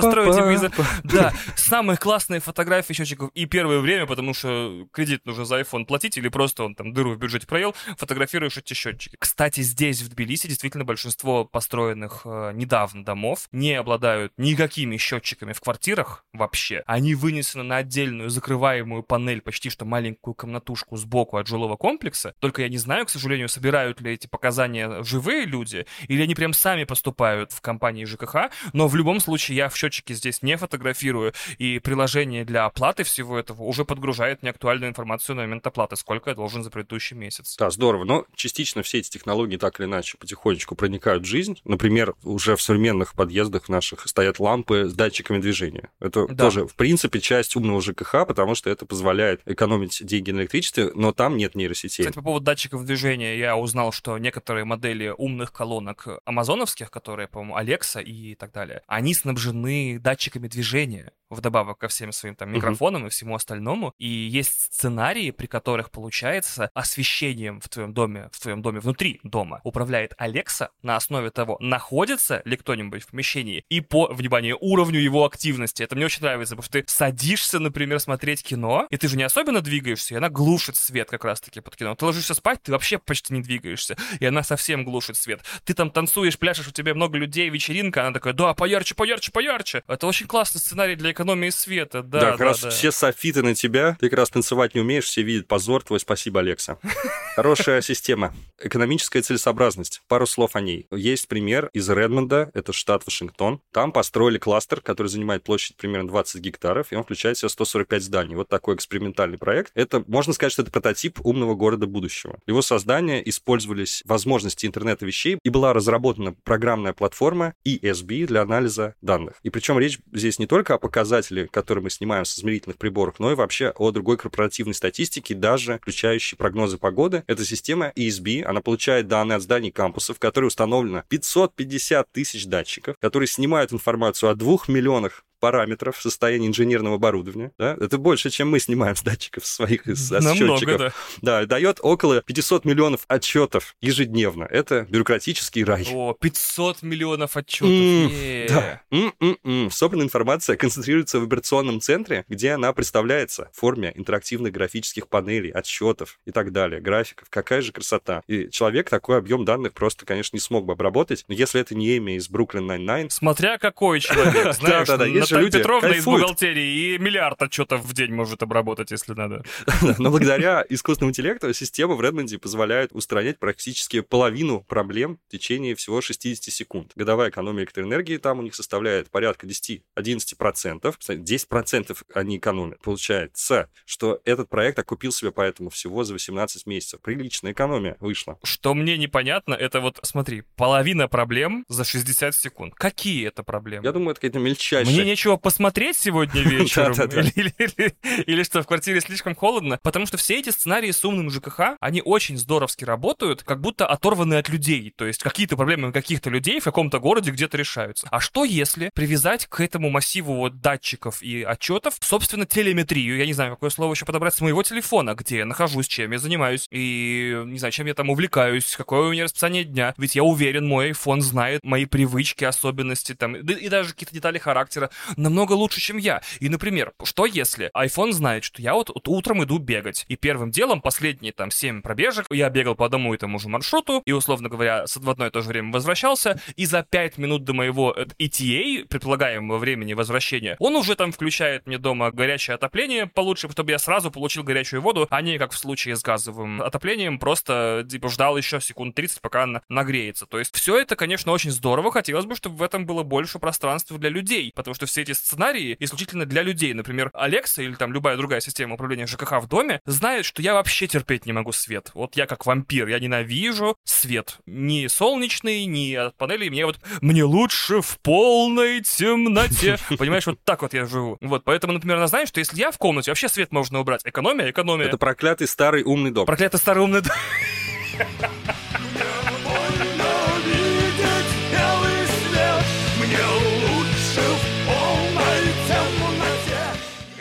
из... Да, самые классные фотографии счетчиков и первое время, потому потому что кредит нужно за iPhone платить, или просто он там дыру в бюджете проел, фотографируешь эти счетчики. Кстати, здесь, в Тбилиси, действительно большинство построенных э, недавно домов не обладают никакими счетчиками в квартирах вообще. Они вынесены на отдельную закрываемую панель, почти что маленькую комнатушку сбоку от жилого комплекса. Только я не знаю, к сожалению, собирают ли эти показания живые люди, или они прям сами поступают в компании ЖКХ, но в любом случае я в счетчике здесь не фотографирую, и приложение для оплаты всего этого уже подгружает загружает неактуальную информацию на момент оплаты, сколько я должен за предыдущий месяц. Да, здорово. Но частично все эти технологии так или иначе потихонечку проникают в жизнь. Например, уже в современных подъездах наших стоят лампы с датчиками движения. Это да. тоже, в принципе, часть умного ЖКХ, потому что это позволяет экономить деньги на электричестве, но там нет нейросетей. Кстати, по поводу датчиков движения, я узнал, что некоторые модели умных колонок амазоновских, которые, по-моему, Alexa и так далее, они снабжены датчиками движения вдобавок ко всем своим там микрофонам uh-huh. и всему остальному. И есть сценарии, при которых, получается, освещением в твоем доме, в твоем доме, внутри дома управляет Алекса на основе того, находится ли кто-нибудь в помещении и по, внимание, уровню его активности. Это мне очень нравится, потому что ты садишься, например, смотреть кино, и ты же не особенно двигаешься, и она глушит свет как раз-таки под кино. Ты ложишься спать, ты вообще почти не двигаешься, и она совсем глушит свет. Ты там танцуешь, пляшешь, у тебя много людей, вечеринка, она такая, да, поярче, поярче, поярче. Это очень классный сценарий для экономии света, да. Да, как да, раз да. все софиты на тебя, ты как раз танцевать не умеешь, все видят позор твой, спасибо, Алекса. Хорошая система. Экономическая целесообразность. Пару слов о ней. Есть пример из Редмонда, это штат Вашингтон. Там построили кластер, который занимает площадь примерно 20 гектаров, и он включает в себя 145 зданий. Вот такой экспериментальный проект. Это, можно сказать, что это прототип умного города будущего. Его создание использовались возможности интернета вещей, и была разработана программная платформа ESB для анализа данных. И причем речь здесь не только о показателе, который мы снимаем с измерительных приборов, но и вообще о другой корпоративной статистике, даже включающей прогнозы погоды. Эта система ESB, она получает данные от зданий кампусов, в которые установлено 550 тысяч датчиков, которые снимают информацию о двух миллионах параметров состояния инженерного оборудования. Да? Это больше, чем мы снимаем с датчиков своих, из Намного, счетчиков. да. Да, дает около 500 миллионов отчетов ежедневно. Это бюрократический рай. О, 500 миллионов отчетов. Е. Да. М-м-м. Собранная информация концентрируется в операционном центре, где она представляется в форме интерактивных графических панелей, отчетов и так далее, графиков. Какая же красота. И человек такой объем данных просто, конечно, не смог бы обработать. Но если это не Эми из Бруклин Nine-Nine, Смотря какой человек, знаешь, Да-да-да, есть же люди, Петровна из кайфуют. бухгалтерии и миллиард отчетов в день может обработать, если надо. Но благодаря искусственному интеллекту система в Redmond позволяет устранять практически половину проблем в течение всего 60 секунд. Годовая экономия электроэнергии там у них составляет порядка 10-11%. Кстати, 10% они экономят. Получается, что этот проект окупил себя поэтому всего за 18 месяцев. Приличная экономия вышла. Что мне непонятно, это вот, смотри, половина проблем за 60 секунд. Какие это проблемы? Я думаю, это какая-то мельчайшая. Мне нечего посмотреть сегодня вечером? Или, что, в квартире слишком холодно? Потому что все эти сценарии с умным ЖКХ, они очень здоровски работают, как будто оторваны от людей. То есть какие-то проблемы каких-то людей в каком-то городе где-то решаются. А что если привязать к этому массиву вот датчиков и отчетов, собственно, телеметрию, я не знаю, какое слово еще подобрать, с моего телефона, где я нахожусь, чем я занимаюсь, и, не знаю, чем я там увлекаюсь, какое у меня расписание дня. Ведь я уверен, мой iPhone знает мои привычки, особенности, там, и даже какие-то детали характера намного лучше, чем я. И, например, что если iPhone знает, что я вот, вот утром иду бегать, и первым делом последние там 7 пробежек я бегал по одному и тому же маршруту, и, условно говоря, в одно и то же время возвращался, и за 5 минут до моего э, ETA, предполагаемого времени возвращения, он уже там включает мне дома горячее отопление получше, чтобы я сразу получил горячую воду, а не как в случае с газовым отоплением, просто типа ждал еще секунд 30, пока она нагреется. То есть все это, конечно, очень здорово. Хотелось бы, чтобы в этом было больше пространства для людей, потому что все эти сценарии исключительно для людей. Например, Алекса или там любая другая система управления ЖКХ в доме знает, что я вообще терпеть не могу свет. Вот я как вампир, я ненавижу свет. Ни солнечный, ни от панелей. Мне вот, мне лучше в полной темноте. Понимаешь, вот так вот я живу. Вот, поэтому, например, она знает, что если я в комнате, вообще свет можно убрать. Экономия, экономия. Это проклятый старый умный дом. Проклятый старый умный дом.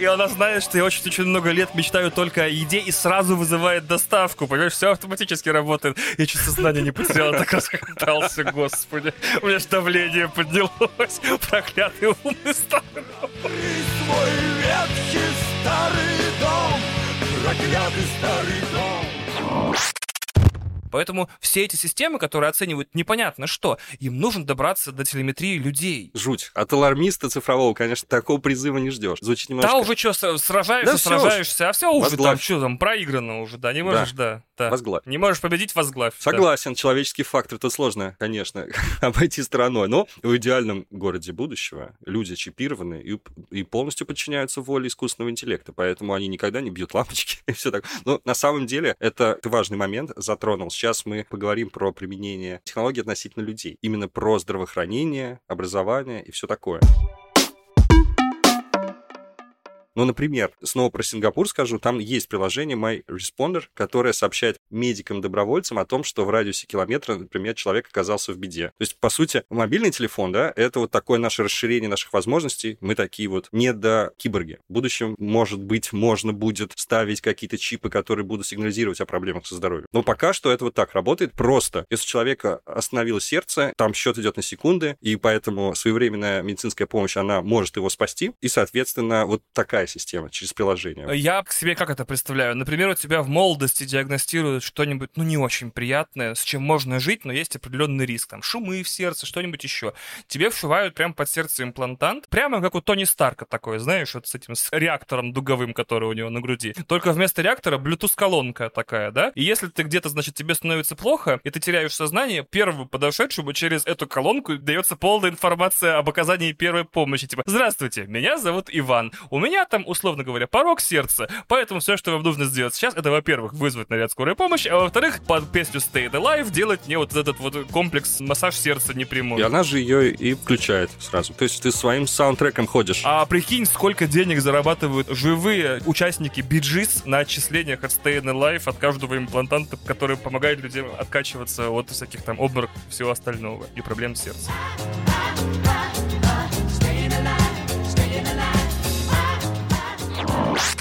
И она знает, что я очень-очень много лет мечтаю только о еде и сразу вызывает доставку. Понимаешь, все автоматически работает. Я чуть сознание не потерял, так расхотался, господи. У меня ж давление поднялось. Проклятый умный старый дом. Свой ветхий старый дом Проклятый старый дом Поэтому все эти системы, которые оценивают непонятно что, им нужно добраться до телеметрии людей. Жуть. От алармиста цифрового, конечно, такого призыва не ждешь. Звучит немножко... Да уже что, сражаешься, Да сражаешься, а все уже Возглавь. там, что там, проиграно уже, да, не можешь, да. да. Возглавь. Не можешь победить, возглавь. да. Согласен, человеческий фактор тут сложно, конечно, обойти стороной. Но в идеальном городе будущего люди чипированы и, и полностью подчиняются воле искусственного интеллекта, поэтому они никогда не бьют лампочки и все так. Но на самом деле это важный момент затронул. Сейчас мы поговорим про применение технологий относительно людей. Именно про здравоохранение, образование и все такое. Ну, например, снова про Сингапур скажу, там есть приложение My Responder, которое сообщает медикам-добровольцам о том, что в радиусе километра, например, человек оказался в беде. То есть, по сути, мобильный телефон, да, это вот такое наше расширение наших возможностей. Мы такие вот не до киборги. В будущем, может быть, можно будет ставить какие-то чипы, которые будут сигнализировать о проблемах со здоровьем. Но пока что это вот так работает просто. Если у человека остановилось сердце, там счет идет на секунды, и поэтому своевременная медицинская помощь, она может его спасти. И, соответственно, вот такая система через приложение. Я к себе как это представляю? Например, у тебя в молодости диагностируют что-нибудь, ну, не очень приятное, с чем можно жить, но есть определенный риск. Там шумы в сердце, что-нибудь еще. Тебе вшивают прямо под сердце имплантант, прямо как у Тони Старка такой, знаешь, вот с этим с реактором дуговым, который у него на груди. Только вместо реактора Bluetooth-колонка такая, да? И если ты где-то, значит, тебе становится плохо, и ты теряешь сознание, первому подошедшему через эту колонку дается полная информация об оказании первой помощи. Типа, здравствуйте, меня зовут Иван. У меня там, условно говоря, порог сердца. Поэтому все, что вам нужно сделать сейчас, это, во-первых, вызвать наряд скорой помощи, а во-вторых, под песню Stay Alive делать мне вот этот вот комплекс массаж сердца непрямой. И она же ее и включает сразу. То есть ты своим саундтреком ходишь. А прикинь, сколько денег зарабатывают живые участники биджис на отчислениях от Stay Alive от каждого имплантанта, который помогает людям откачиваться от всяких там обмороков и всего остального и проблем с сердцем. Oh.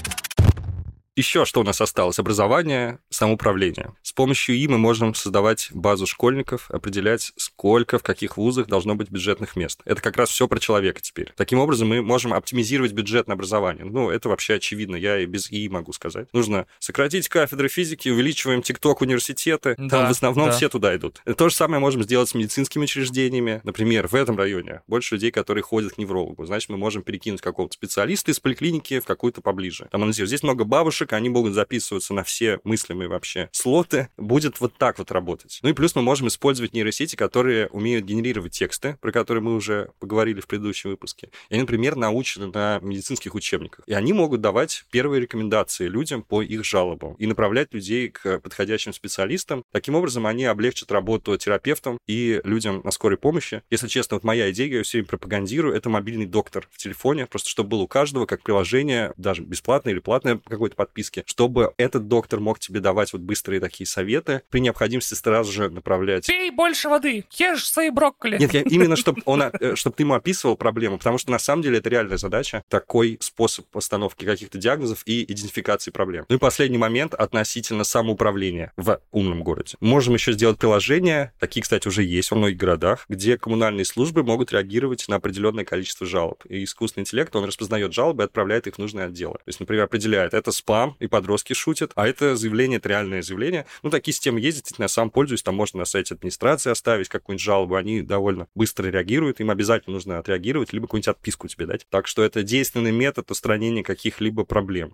Еще что у нас осталось? Образование, самоуправление. С помощью И мы можем создавать базу школьников, определять, сколько в каких вузах должно быть бюджетных мест. Это как раз все про человека теперь. Таким образом, мы можем оптимизировать бюджет на образование. Ну, это вообще очевидно, я и без И могу сказать. Нужно сократить кафедры физики, увеличиваем ТикТок университеты. Там Да, в основном да. все туда идут. То же самое можем сделать с медицинскими учреждениями. Например, в этом районе больше людей, которые ходят к неврологу. Значит, мы можем перекинуть какого-то специалиста из поликлиники в какую-то поближе. Там. Здесь много бабушек, они могут записываться на все мыслимые вообще слоты. Будет вот так вот работать. Ну и плюс мы можем использовать нейросети, которые умеют генерировать тексты, про которые мы уже поговорили в предыдущем выпуске. И они, например, научены на медицинских учебниках. И они могут давать первые рекомендации людям по их жалобам и направлять людей к подходящим специалистам. Таким образом, они облегчат работу терапевтам и людям на скорой помощи. Если честно, вот моя идея, я ее все время пропагандирую, это мобильный доктор в телефоне, просто чтобы был у каждого как приложение, даже бесплатное или платное по какой-то подписке, чтобы этот доктор мог тебе давать вот быстрые такие советы, при необходимости сразу же направлять Пей больше воды, ешь свои брокколи. нет, я именно, чтобы он, э, чтобы ты ему описывал проблему, потому что на самом деле это реальная задача, такой способ постановки каких-то диагнозов и идентификации проблем. Ну и последний момент относительно самоуправления в умном городе. Можем еще сделать приложения, такие, кстати, уже есть во многих городах, где коммунальные службы могут реагировать на определенное количество жалоб. И искусственный интеллект, он распознает жалобы и отправляет их в нужные отделы. То есть, например, определяет, это спам, и подростки шутят, а это заявление, это реальное заявление. Ну, такие системы есть, действительно, я сам пользуюсь, там можно на сайте администрации оставить какую-нибудь жалобу, они довольно быстро реагируют, им обязательно нужно отреагировать, либо какую-нибудь отписку тебе дать. Так что это действенный метод устранения каких-либо проблем.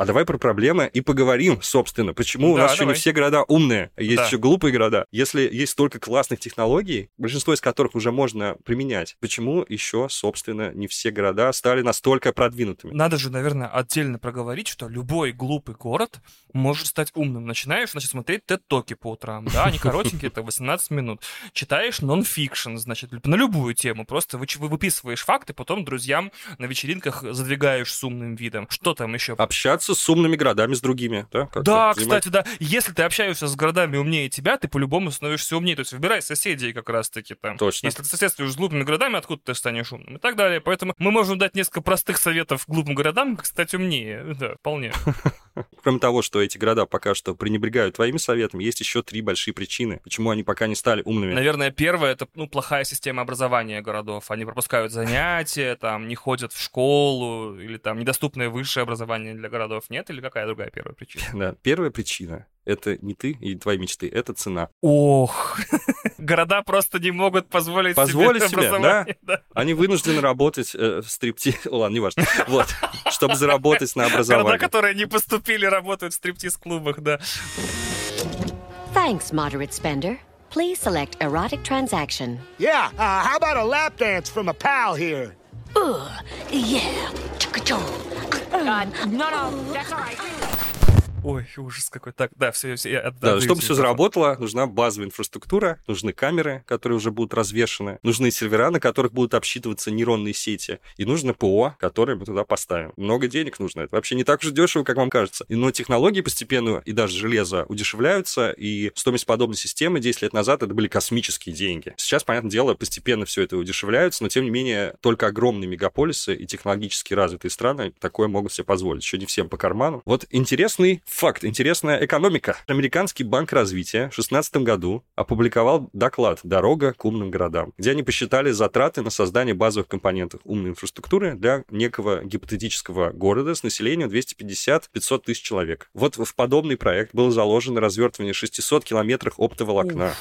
А давай про проблемы и поговорим, собственно, почему у Да, нас еще давай. не все города умные, есть Да. еще глупые города. Если есть столько классных технологий, большинство из которых уже можно применять, почему еще, собственно, не все города стали настолько продвинутыми? Надо же, наверное, отдельно проговорить, что любой глупый город может стать умным. Начинаешь, значит, смотреть тед-токи по утрам, да, они коротенькие, это 18 минут. Читаешь нон-фикшн, значит, на любую тему, просто вы выписываешь факты, потом друзьям на вечеринках задвигаешь с умным видом. Что там еще? Общаться с умными городами, с другими, да? Да, кстати, да. Если ты общаешься с городами умнее тебя, ты по-любому становишься умнее. То есть выбирай соседей как раз-таки там. Точно. Если ты соседствуешь с глупыми городами, откуда ты станешь умным? И так далее. Поэтому мы можем дать несколько простых советов глупым городам, как стать умнее. Да, вполне. Кроме того, что эти города пока что пренебрегают твоими советами, есть еще три большие причины, почему они пока не стали умными. Наверное, первое это ну, плохая система образования городов. Они пропускают занятия, там не ходят в школу, или там недоступное высшее образование для городов нет, или какая другая первая причина? Да, первая причина — это не ты и твои мечты, это цена. Ох, города просто не могут позволить, Позволить себе себе, образование. да. Они вынуждены работать э, в стрипти... Ладно, неважно. Вот. Чтобы заработать на Города, образование. которые не поступили, работают в стриптиз-клубах, да. Thanks, moderate spender. Please select erotic transaction. Yeah, uh, how about a lap dance from a pal here? Yeah. Oh, God. No, no, oh. that's all right. Ой, ужас какой. Так, да, все, все, я Да, отдаю чтобы тебе все заработало, нужна базовая инфраструктура, нужны камеры, которые уже будут развешаны, нужны сервера, на которых будут обсчитываться нейронные сети, и нужно ПО, которое мы туда поставим. Много денег нужно. Это вообще не так уж дешево, как вам кажется. Но технологии постепенно, и даже железо, удешевляются, и стоимость подобной системы 10 лет назад это были космические деньги. Сейчас, понятное дело, постепенно все это удешевляется, но тем не менее только огромные мегаполисы и технологически развитые страны такое могут себе позволить. Еще не всем по карману. Вот интересный факт, интересная экономика. Американский банк развития в 2016 году опубликовал доклад «Дорога к умным городам», где они посчитали затраты на создание базовых компонентов умной инфраструктуры для некого гипотетического города с населением 250-500 тысяч человек. Вот в подобный проект было заложено развертывание 600 километров оптоволокна.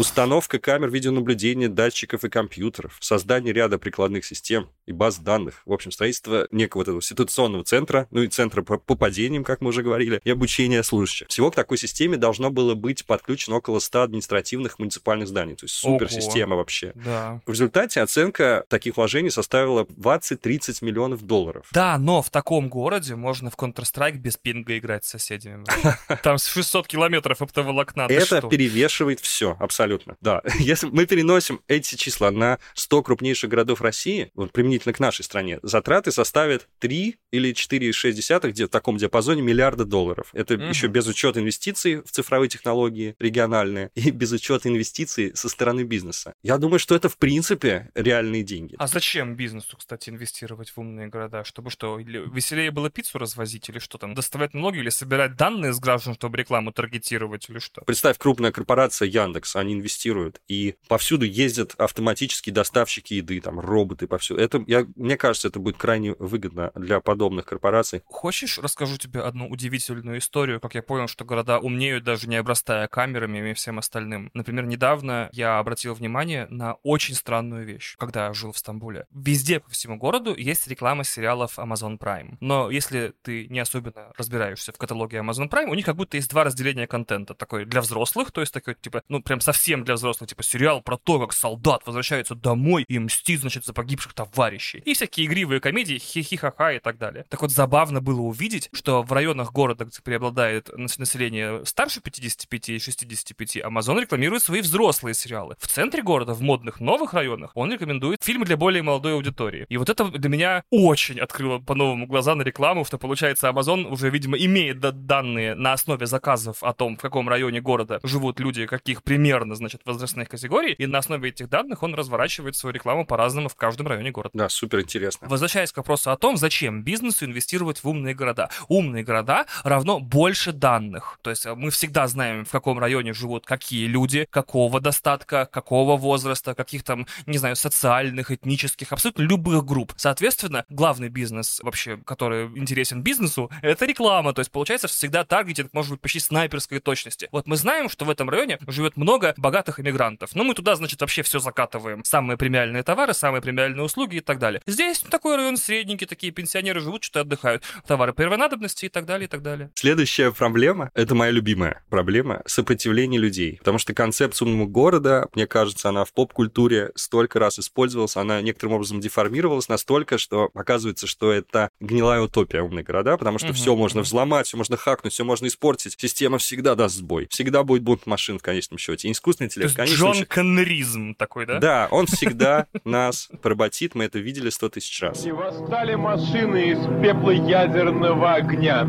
Установка камер видеонаблюдения, датчиков и компьютеров, создание ряда прикладных систем и баз данных. В общем, строительство некого этого ситуационного центра, ну и центра по попадениям, как мы уже говорили, и обучение служащих. Всего к такой системе должно было быть подключено около 100 административных муниципальных зданий. То есть суперсистема вообще. Да. В результате оценка таких вложений составила 20-30 миллионов долларов. Да, но в таком городе можно в Counter-Strike без пинга играть с соседями. Там с 600 километров оптоволокна. Это перевешивает все абсолютно. Абсолютно, да. Если мы переносим эти числа на 100 крупнейших городов России, вот применительно к нашей стране, затраты составят 3 или 4,6 где в таком диапазоне миллиарда долларов. Это угу. еще без учета инвестиций в цифровые технологии региональные и без учета инвестиций со стороны бизнеса. Я думаю, что это в принципе реальные деньги. А зачем бизнесу, кстати, инвестировать в умные города? Чтобы что, веселее было пиццу развозить или что там, доставать налоги или собирать данные с граждан, чтобы рекламу таргетировать или что? Представь, крупная корпорация Яндекс, они инвестируют, и повсюду ездят автоматические доставщики еды, там, роботы повсюду. Это, я, мне кажется, это будет крайне выгодно для подобных корпораций. Хочешь, расскажу тебе одну удивительную историю, как я понял, что города умнеют, даже не обрастая камерами и всем остальным. Например, недавно я обратил внимание на очень странную вещь, когда жил в Стамбуле. Везде по всему городу есть реклама сериалов Amazon Prime. Но если ты не особенно разбираешься в каталоге Amazon Prime, у них как будто есть два разделения контента. Такой для взрослых, то есть такой, типа, ну, прям совсем для взрослых, типа, сериал про то, как солдат возвращается домой и мстит, значит, за погибших товарищей. И всякие игривые комедии, хихихаха и так далее. Так вот, забавно было увидеть, что в районах города, где преобладает население старше 55 и 65, Amazon рекламирует свои взрослые сериалы. В центре города, в модных новых районах, он рекомендует фильмы для более молодой аудитории. И вот это для меня очень открыло по-новому глаза на рекламу, что получается Amazon уже, видимо, имеет данные на основе заказов о том, в каком районе города живут люди, каких примерно, значит, возрастных категорий, и на основе этих данных он разворачивает свою рекламу по-разному в каждом районе города. Да, супер интересно. Возвращаясь к вопросу о том, зачем бизнесу инвестировать в умные города. Умные города равно больше данных. То есть мы всегда знаем, в каком районе живут какие люди, какого достатка, какого возраста, каких там, не знаю, социальных, этнических, абсолютно любых групп. Соответственно, главный бизнес вообще, который интересен бизнесу, это реклама. То есть получается всегда таргетинг может быть почти снайперской точности. Вот мы знаем, что в этом районе живет много богатых иммигрантов. Но мы туда, значит, вообще все закатываем. Самые премиальные товары, самые премиальные услуги и так далее. Здесь такой район средненький, такие пенсионеры живут, что-то отдыхают. Товары первой надобности и так далее, и так далее. Следующая проблема, это моя любимая проблема, сопротивление людей. Потому что концепция умного города, мне кажется, она в поп-культуре столько раз использовалась, она некоторым образом деформировалась настолько, что оказывается, что это гнилая утопия умные города, потому что угу, все можно взломать, все можно хакнуть, все можно испортить. Система всегда даст сбой. Всегда будет бунт машин в конечном счете. И искусственный интеллект, То есть Джон счете... Коннеризм такой, да? Да, он всегда нас поработит, мы это видели сто тысяч раз. И восстали машины из пепла ядерного огня.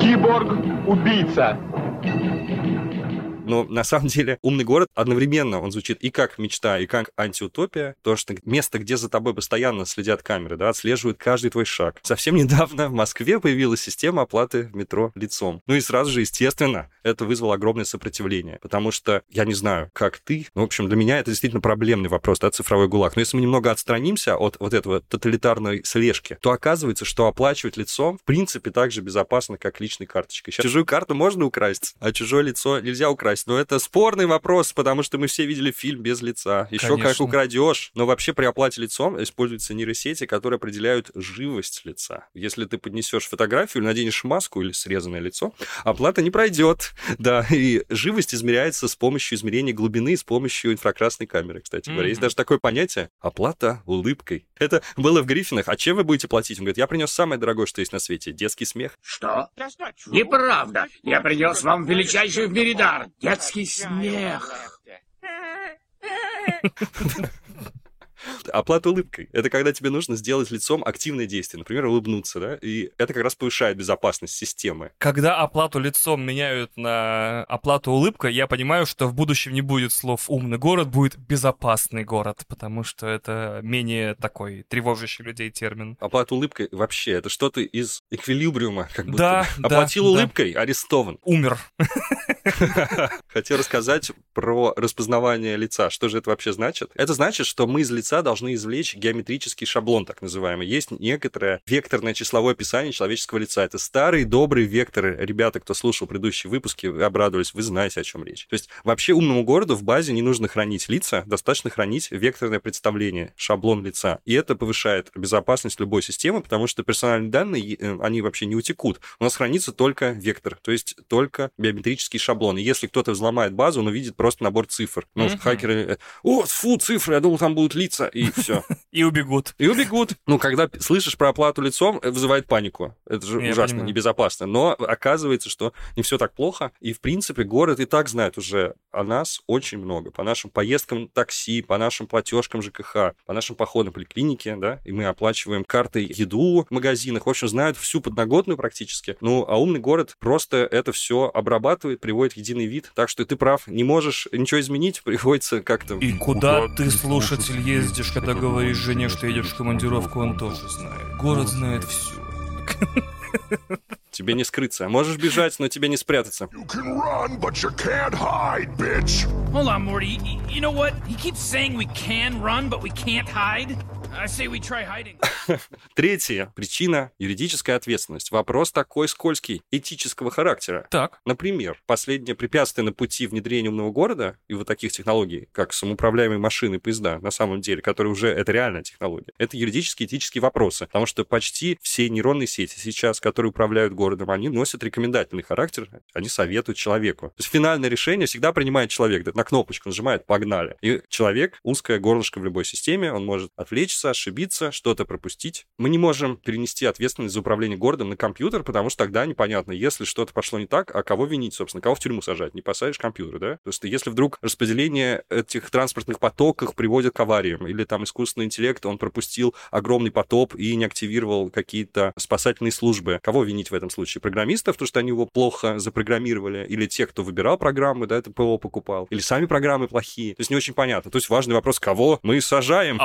Киборг-убийца. Но на самом деле умный город одновременно он звучит и как мечта, и как антиутопия. То, что место, где за тобой постоянно следят камеры, да, отслеживают каждый твой шаг. Совсем недавно в Москве появилась система оплаты в метро лицом. Ну и сразу же, естественно, это вызвало огромное сопротивление. Потому что, я не знаю, как ты, но, в общем, для меня это действительно проблемный вопрос, да, цифровой гулаг. Но если мы немного отстранимся от вот этого тоталитарной слежки, то оказывается, что оплачивать лицом, в принципе, так же безопасно, как личной карточкой. Сейчас чужую карту можно украсть, а чужое лицо нельзя украсть. Но это спорный вопрос, потому что мы все видели фильм без лица. Еще Конечно. как украдешь. Но вообще при оплате лицом используются нейросети, которые определяют живость лица. Если ты поднесешь фотографию или наденешь маску или срезанное лицо, оплата не пройдет. Да, и живость измеряется с помощью измерения глубины, с помощью инфракрасной камеры, кстати mm-hmm. говоря. Есть даже такое понятие — оплата улыбкой. Это было в Гриффинах. А чем вы будете платить? Он говорит, я принес самое дорогое, что есть на свете — детский смех. Что? Неправда. Я принес вам величайший в мире дар — детский смех. Оплата улыбкой. Это когда тебе нужно сделать лицом активное действие, например, улыбнуться, да, и это как раз повышает безопасность системы. Когда оплату лицом меняют на оплату улыбкой, я понимаю, что в будущем не будет слов «умный город», будет «безопасный город», потому что это менее такой тревожащий людей термин. Оплата улыбкой вообще, это что-то из эквилибриума, как будто. Да, Оплатил да, улыбкой, да. арестован. Умер. Хотел рассказать про распознавание лица. Что же это вообще значит? Это значит, что мы из лица должны извлечь геометрический шаблон, так называемый. Есть некоторое векторное числовое описание человеческого лица. Это старый добрый вектор. Ребята, кто слушал предыдущие выпуски, обрадовались, вы знаете, о чем речь. То есть вообще умному городу в базе не нужно хранить лица, достаточно хранить векторное представление, шаблон лица. И это повышает безопасность любой системы, потому что персональные данные, э, они вообще не утекут. У нас хранится только вектор, то есть только биометрический шаблон. И если кто-то взломает базу, он увидит просто набор цифр. Ну, Мгм. хакеры... э, О, фу, цифры, я думал, там будут лица, и все. И убегут. И убегут. Ну, когда слышишь про оплату лицом, это вызывает панику. Это же Я ужасно, понимаю. небезопасно. Но оказывается, что не все так плохо. И, в принципе, город и так знает уже о нас очень много. По нашим поездкам такси, по нашим платежкам ЖКХ, по нашим походам в поликлинике, да, и мы оплачиваем картой еду в магазинах. В общем, знают всю подноготную практически. Ну, а умный город просто это все обрабатывает, приводит в единый вид. Так что ты прав, не можешь ничего изменить, приходится как-то... И куда ты, слушатель, ездишь, когда говоришь жене, что едешь в командировку, он тоже знает. Город знает все. Тебе не скрыться. Можешь бежать, но тебе не спрятаться. You can run, but you can't hide, bitch. Hold on, Morty. Y- You know what? He keeps saying we can run, but we can't hide. I say we try hiding. Третья причина – юридическая ответственность. Вопрос такой скользкий, этического характера. Так. Например, последнее препятствие на пути внедрения умного города и вот таких технологий, как самоуправляемые машины, поезда, на самом деле, которые уже это реальная технология, это юридические, этические вопросы. Потому что почти все нейронные сети сейчас, которые управляют городом, они носят рекомендательный характер, они советуют человеку. То есть финальное решение всегда принимает человек, на кнопочку нажимает «погнали». И человек, узкое горлышко в любой системе, он может отвлечься, ошибиться, что-то пропустить. Мы не можем перенести ответственность за управление городом на компьютер, потому что тогда непонятно, если что-то пошло не так, а кого винить, собственно, кого в тюрьму сажать? Не посадишь компьютер, да? То есть если вдруг распределение этих транспортных потоков приводит к авариям, или там искусственный интеллект, он пропустил огромный потоп и не активировал какие-то спасательные службы, кого винить в этом случае? Программистов, потому что они его плохо запрограммировали, или тех, кто выбирал программы, да, это ПО покупал, или сами программы плохие. То есть не очень понятно. То есть важный вопрос, кого мы сажаем?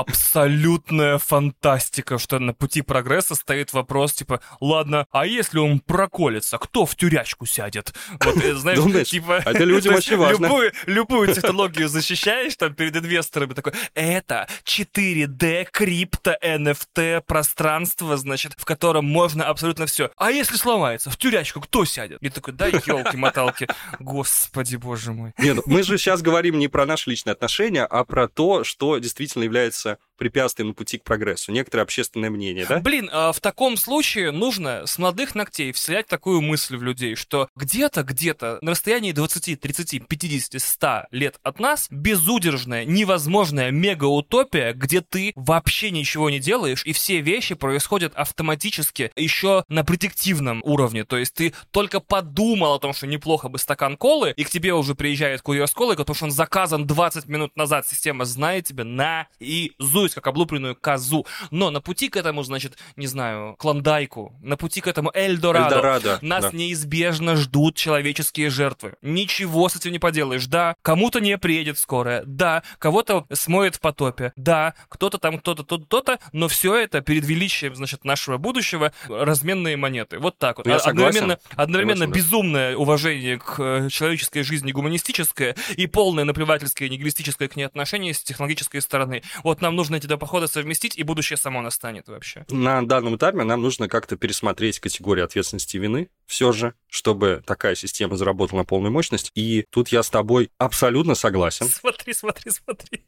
Абсолютная фантастика, что на пути прогресса стоит вопрос, типа, ладно, а если он проколется, кто в тюрячку сядет? Вот, э, знаешь, Думаешь, типа... это людям очень важно. Любую, любую технологию защищаешь там перед инвесторами, такой, это 4D крипто NFT пространство, значит, в котором можно абсолютно все. А если сломается, в тюрячку кто сядет? И такой, да елки-моталки, господи боже мой. Нет, мы же сейчас говорим не про наши личные отношения, а про то, что действительно является препятствием на пути к прогрессу. Некоторое общественное мнение, да? Блин, а в таком случае нужно с молодых ногтей вселять такую мысль в людей, что где-то, где-то на расстоянии 20, 30, 50, 100 лет от нас безудержная, невозможная мега-утопия, где ты вообще ничего не делаешь, и все вещи происходят автоматически еще на предиктивном уровне. То есть ты только подумал о том, что неплохо бы стакан колы, и к тебе уже приезжает курьер с колой, потому что он заказан 20 минут назад. Система знает тебя на и зусь, как облупленную козу. Но на пути к этому, значит, не знаю, Клондайку, на пути к этому Эльдорадо, Эльдорадо, нас да. неизбежно ждут человеческие жертвы. Ничего с этим не поделаешь. Да, кому-то не приедет скорая. Да, кого-то смоет в потопе. Да, кто-то там, кто-то, кто-то, кто-то. Но все это перед величием, значит, нашего будущего разменные монеты. Вот так вот. Ну, я А- согласен. Одновременно, одновременно Согласен, да. безумное уважение к э, человеческой жизни гуманистическое и полное наплевательское нигилистическое к ней отношение с технологической стороны. Вот нам нужно эти два похода совместить, и будущее само настанет вообще. На данном этапе нам нужно как-то пересмотреть категории ответственности и вины все же, чтобы такая система заработала на полную мощность. И тут я с тобой абсолютно согласен. Смотри, смотри, смотри.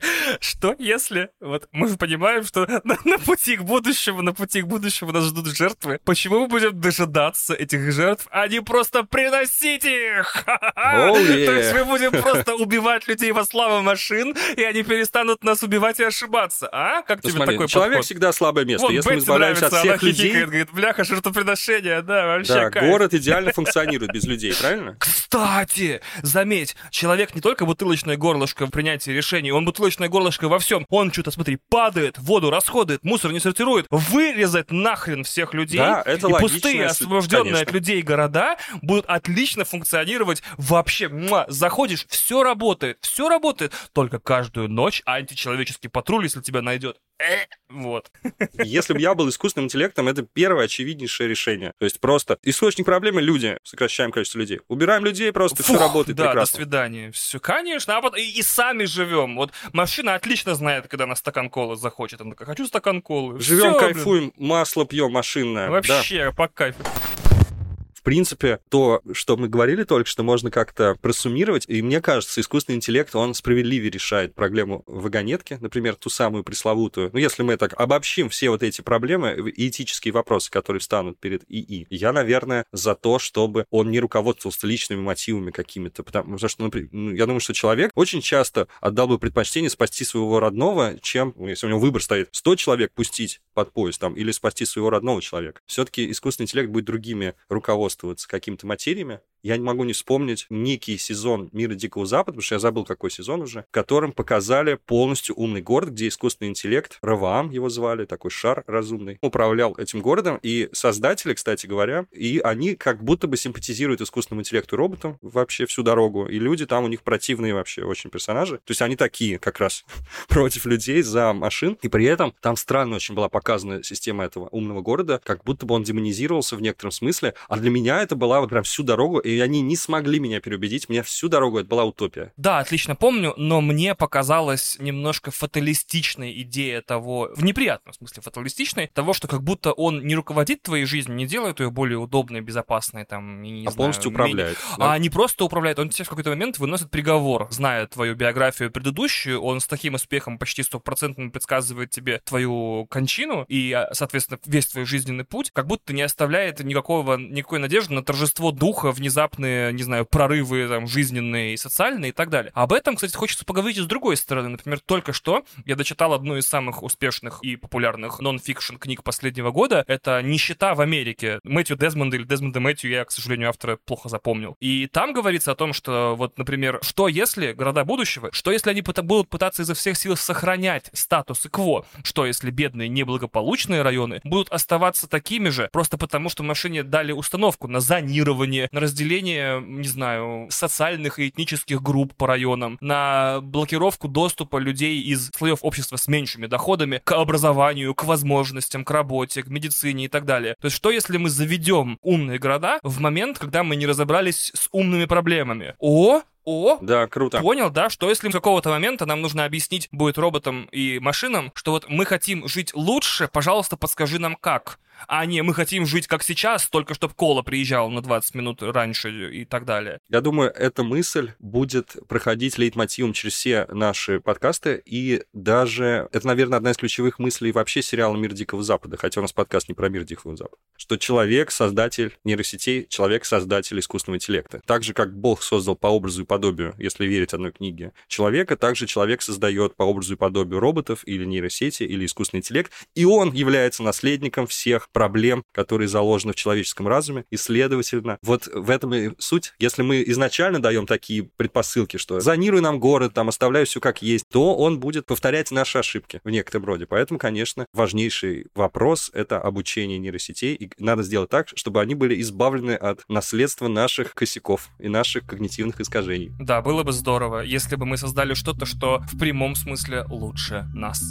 Что если, вот мы понимаем, что на, на пути к будущему, на пути к будущему нас ждут жертвы. Почему мы будем дожидаться этих жертв, а не просто приносить их? Oh, yeah. То есть мы будем просто убивать людей во славу машин, и они перестанут нас убивать и ошибаться. А? Как Ну, тебе смотри, такой человек подход? всегда слабое место. Вот Если мы избавляемся от всех она людей, хихикает, говорит, бляха, жертвоприношение, да, вообще да, кайф. город идеально функционирует без людей, правильно? Кстати, заметь, человек не только бутылочное горлышко в принятии решений, он бутылочное горлышко во всем. Он что-то, смотри, падает, воду расходует, мусор не сортирует. Вырезать нахрен всех людей. Да, это и пустые, освобожденные от конечно. людей города будут отлично функционировать вообще. Муа. Заходишь, все работает, все работает. Только каждую ночь античеловеческий патруль, если тебя найдет. Вот. Если бы я был искусственным интеллектом, это первое очевиднейшее решение. То есть просто источник проблемы — люди. Сокращаем количество людей. Убираем людей, просто все Фух, работает да, прекрасно. до свидания. Все, конечно, а потом и, и сами живем. Вот машина отлично знает, когда на стакан колы захочет. Она такая, хочу стакан колы. Живем, блин. кайфуем, масло пьем машинное. Да. Вообще, по кайфу. Принципе, то, что мы говорили только что, можно как-то просуммировать, и мне кажется, искусственный интеллект, он справедливее решает проблему вагонетки, например, ту самую пресловутую. Ну, если мы так обобщим все вот эти проблемы этические вопросы, которые встанут перед ИИ, я, наверное, за то, чтобы он не руководствовался личными мотивами какими-то, потому что, например, ну, я думаю, что человек очень часто отдал бы предпочтение спасти своего родного, чем, ну, если у него выбор стоит, 100 человек пустить под поезд там, или спасти своего родного человека. Все-таки искусственный интеллект будет другими руководствоваться какими-то материями, я не могу не вспомнить некий сезон «Мира Дикого Запада», потому что я забыл, какой сезон уже, в котором показали полностью умный город, где искусственный интеллект, Раваам его звали, такой шар разумный, управлял этим городом, и создатели, кстати говоря, и они как будто бы симпатизируют искусственному интеллекту и роботам вообще всю дорогу, и люди там у них противные вообще очень персонажи, то есть они такие как раз против людей за машин, и при этом там странно очень была показана система этого умного города, как будто бы он демонизировался в некотором смысле, а для меня это была вот прям всю дорогу и они не смогли меня переубедить. Меня всю дорогу это была утопия. Да, отлично помню, но мне показалась немножко фаталистичной идея того, в неприятном смысле фаталистичной, того, что как будто он не руководит твоей жизнью, не делает ее более удобной, безопасной, там, не, не а знаю, полностью управляет. Менее... Да? А не просто управляет, он тебе в какой-то момент выносит приговор, зная твою биографию предыдущую, он с таким успехом почти стопроцентно предсказывает тебе твою кончину и, а, соответственно, весь твой жизненный путь, как будто не оставляет никакого, никакой надежды на торжество духа внезапно внезапные, не знаю, прорывы там, жизненные и социальные и так далее. Об этом, кстати, хочется поговорить и с другой стороны. Например, только что я дочитал одну из самых успешных и популярных нон-фикшн книг последнего года. Это «Нищета в Америке». Мэтью Дезмонда или Дезмонда Мэтью, я, к сожалению, автора плохо запомнил. И там говорится о том, что вот, например, что если города будущего, что если они будут пытаться изо всех сил сохранять статус и кво, что если бедные неблагополучные районы будут оставаться такими же, просто потому что машине дали установку на зонирование, на разделение разделение, не знаю, социальных и этнических групп по районам, на блокировку доступа людей из слоев общества с меньшими доходами к образованию, к возможностям, к работе, к медицине и так далее. То есть что если мы заведем умные города в момент, когда мы не разобрались с умными проблемами? О, о, да, круто. Понял, да, что если с какого-то момента нам нужно объяснить будет роботам и машинам, что вот мы хотим жить лучше, пожалуйста, подскажи нам как а не мы хотим жить как сейчас, только чтобы Кола приезжал на 20 минут раньше и так далее. Я думаю, эта мысль будет проходить лейтмотивом через все наши подкасты, и даже это, наверное, одна из ключевых мыслей вообще сериала «Мир Дикого Запада», хотя у нас подкаст не про мир Дикого Запада, что человек — создатель нейросетей, человек — создатель искусственного интеллекта. Так же, как Бог создал по образу и подобию, если верить одной книге, человека, также человек создает по образу и подобию роботов или нейросети, или искусственный интеллект, и он является наследником всех проблем, которые заложены в человеческом разуме, и, следовательно, вот в этом и суть. Если мы изначально даем такие предпосылки, что зонируй нам город, там, оставляй все как есть, то он будет повторять наши ошибки в некотором роде. Поэтому, конечно, важнейший вопрос — это обучение нейросетей, и надо сделать так, чтобы они были избавлены от наследства наших косяков и наших когнитивных искажений. Да, было бы здорово, если бы мы создали что-то, что в прямом смысле лучше нас.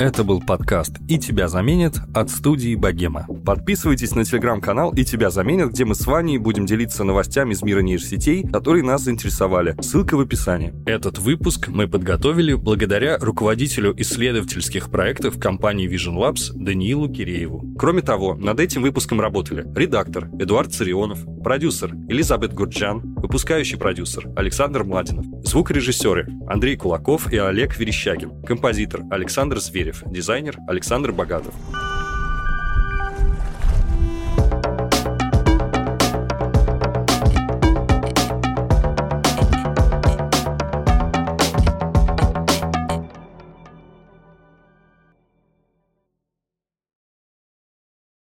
Это был подкаст «И тебя заменят» от студии «Богема». Подписывайтесь на телеграм-канал «И тебя заменят», где мы с Ваней будем делиться новостями из мира нейросетей, которые нас заинтересовали. Ссылка в описании. Этот выпуск мы подготовили благодаря руководителю исследовательских проектов компании Vision Labs Даниилу Кирееву. Кроме того, над этим выпуском работали редактор Эдуард Царионов, продюсер Элизабет Гурджан, выпускающий продюсер Александр Младинов, звукорежиссеры Андрей Кулаков и Олег Верещагин, композитор Александр Дизайнер Александр Богатов.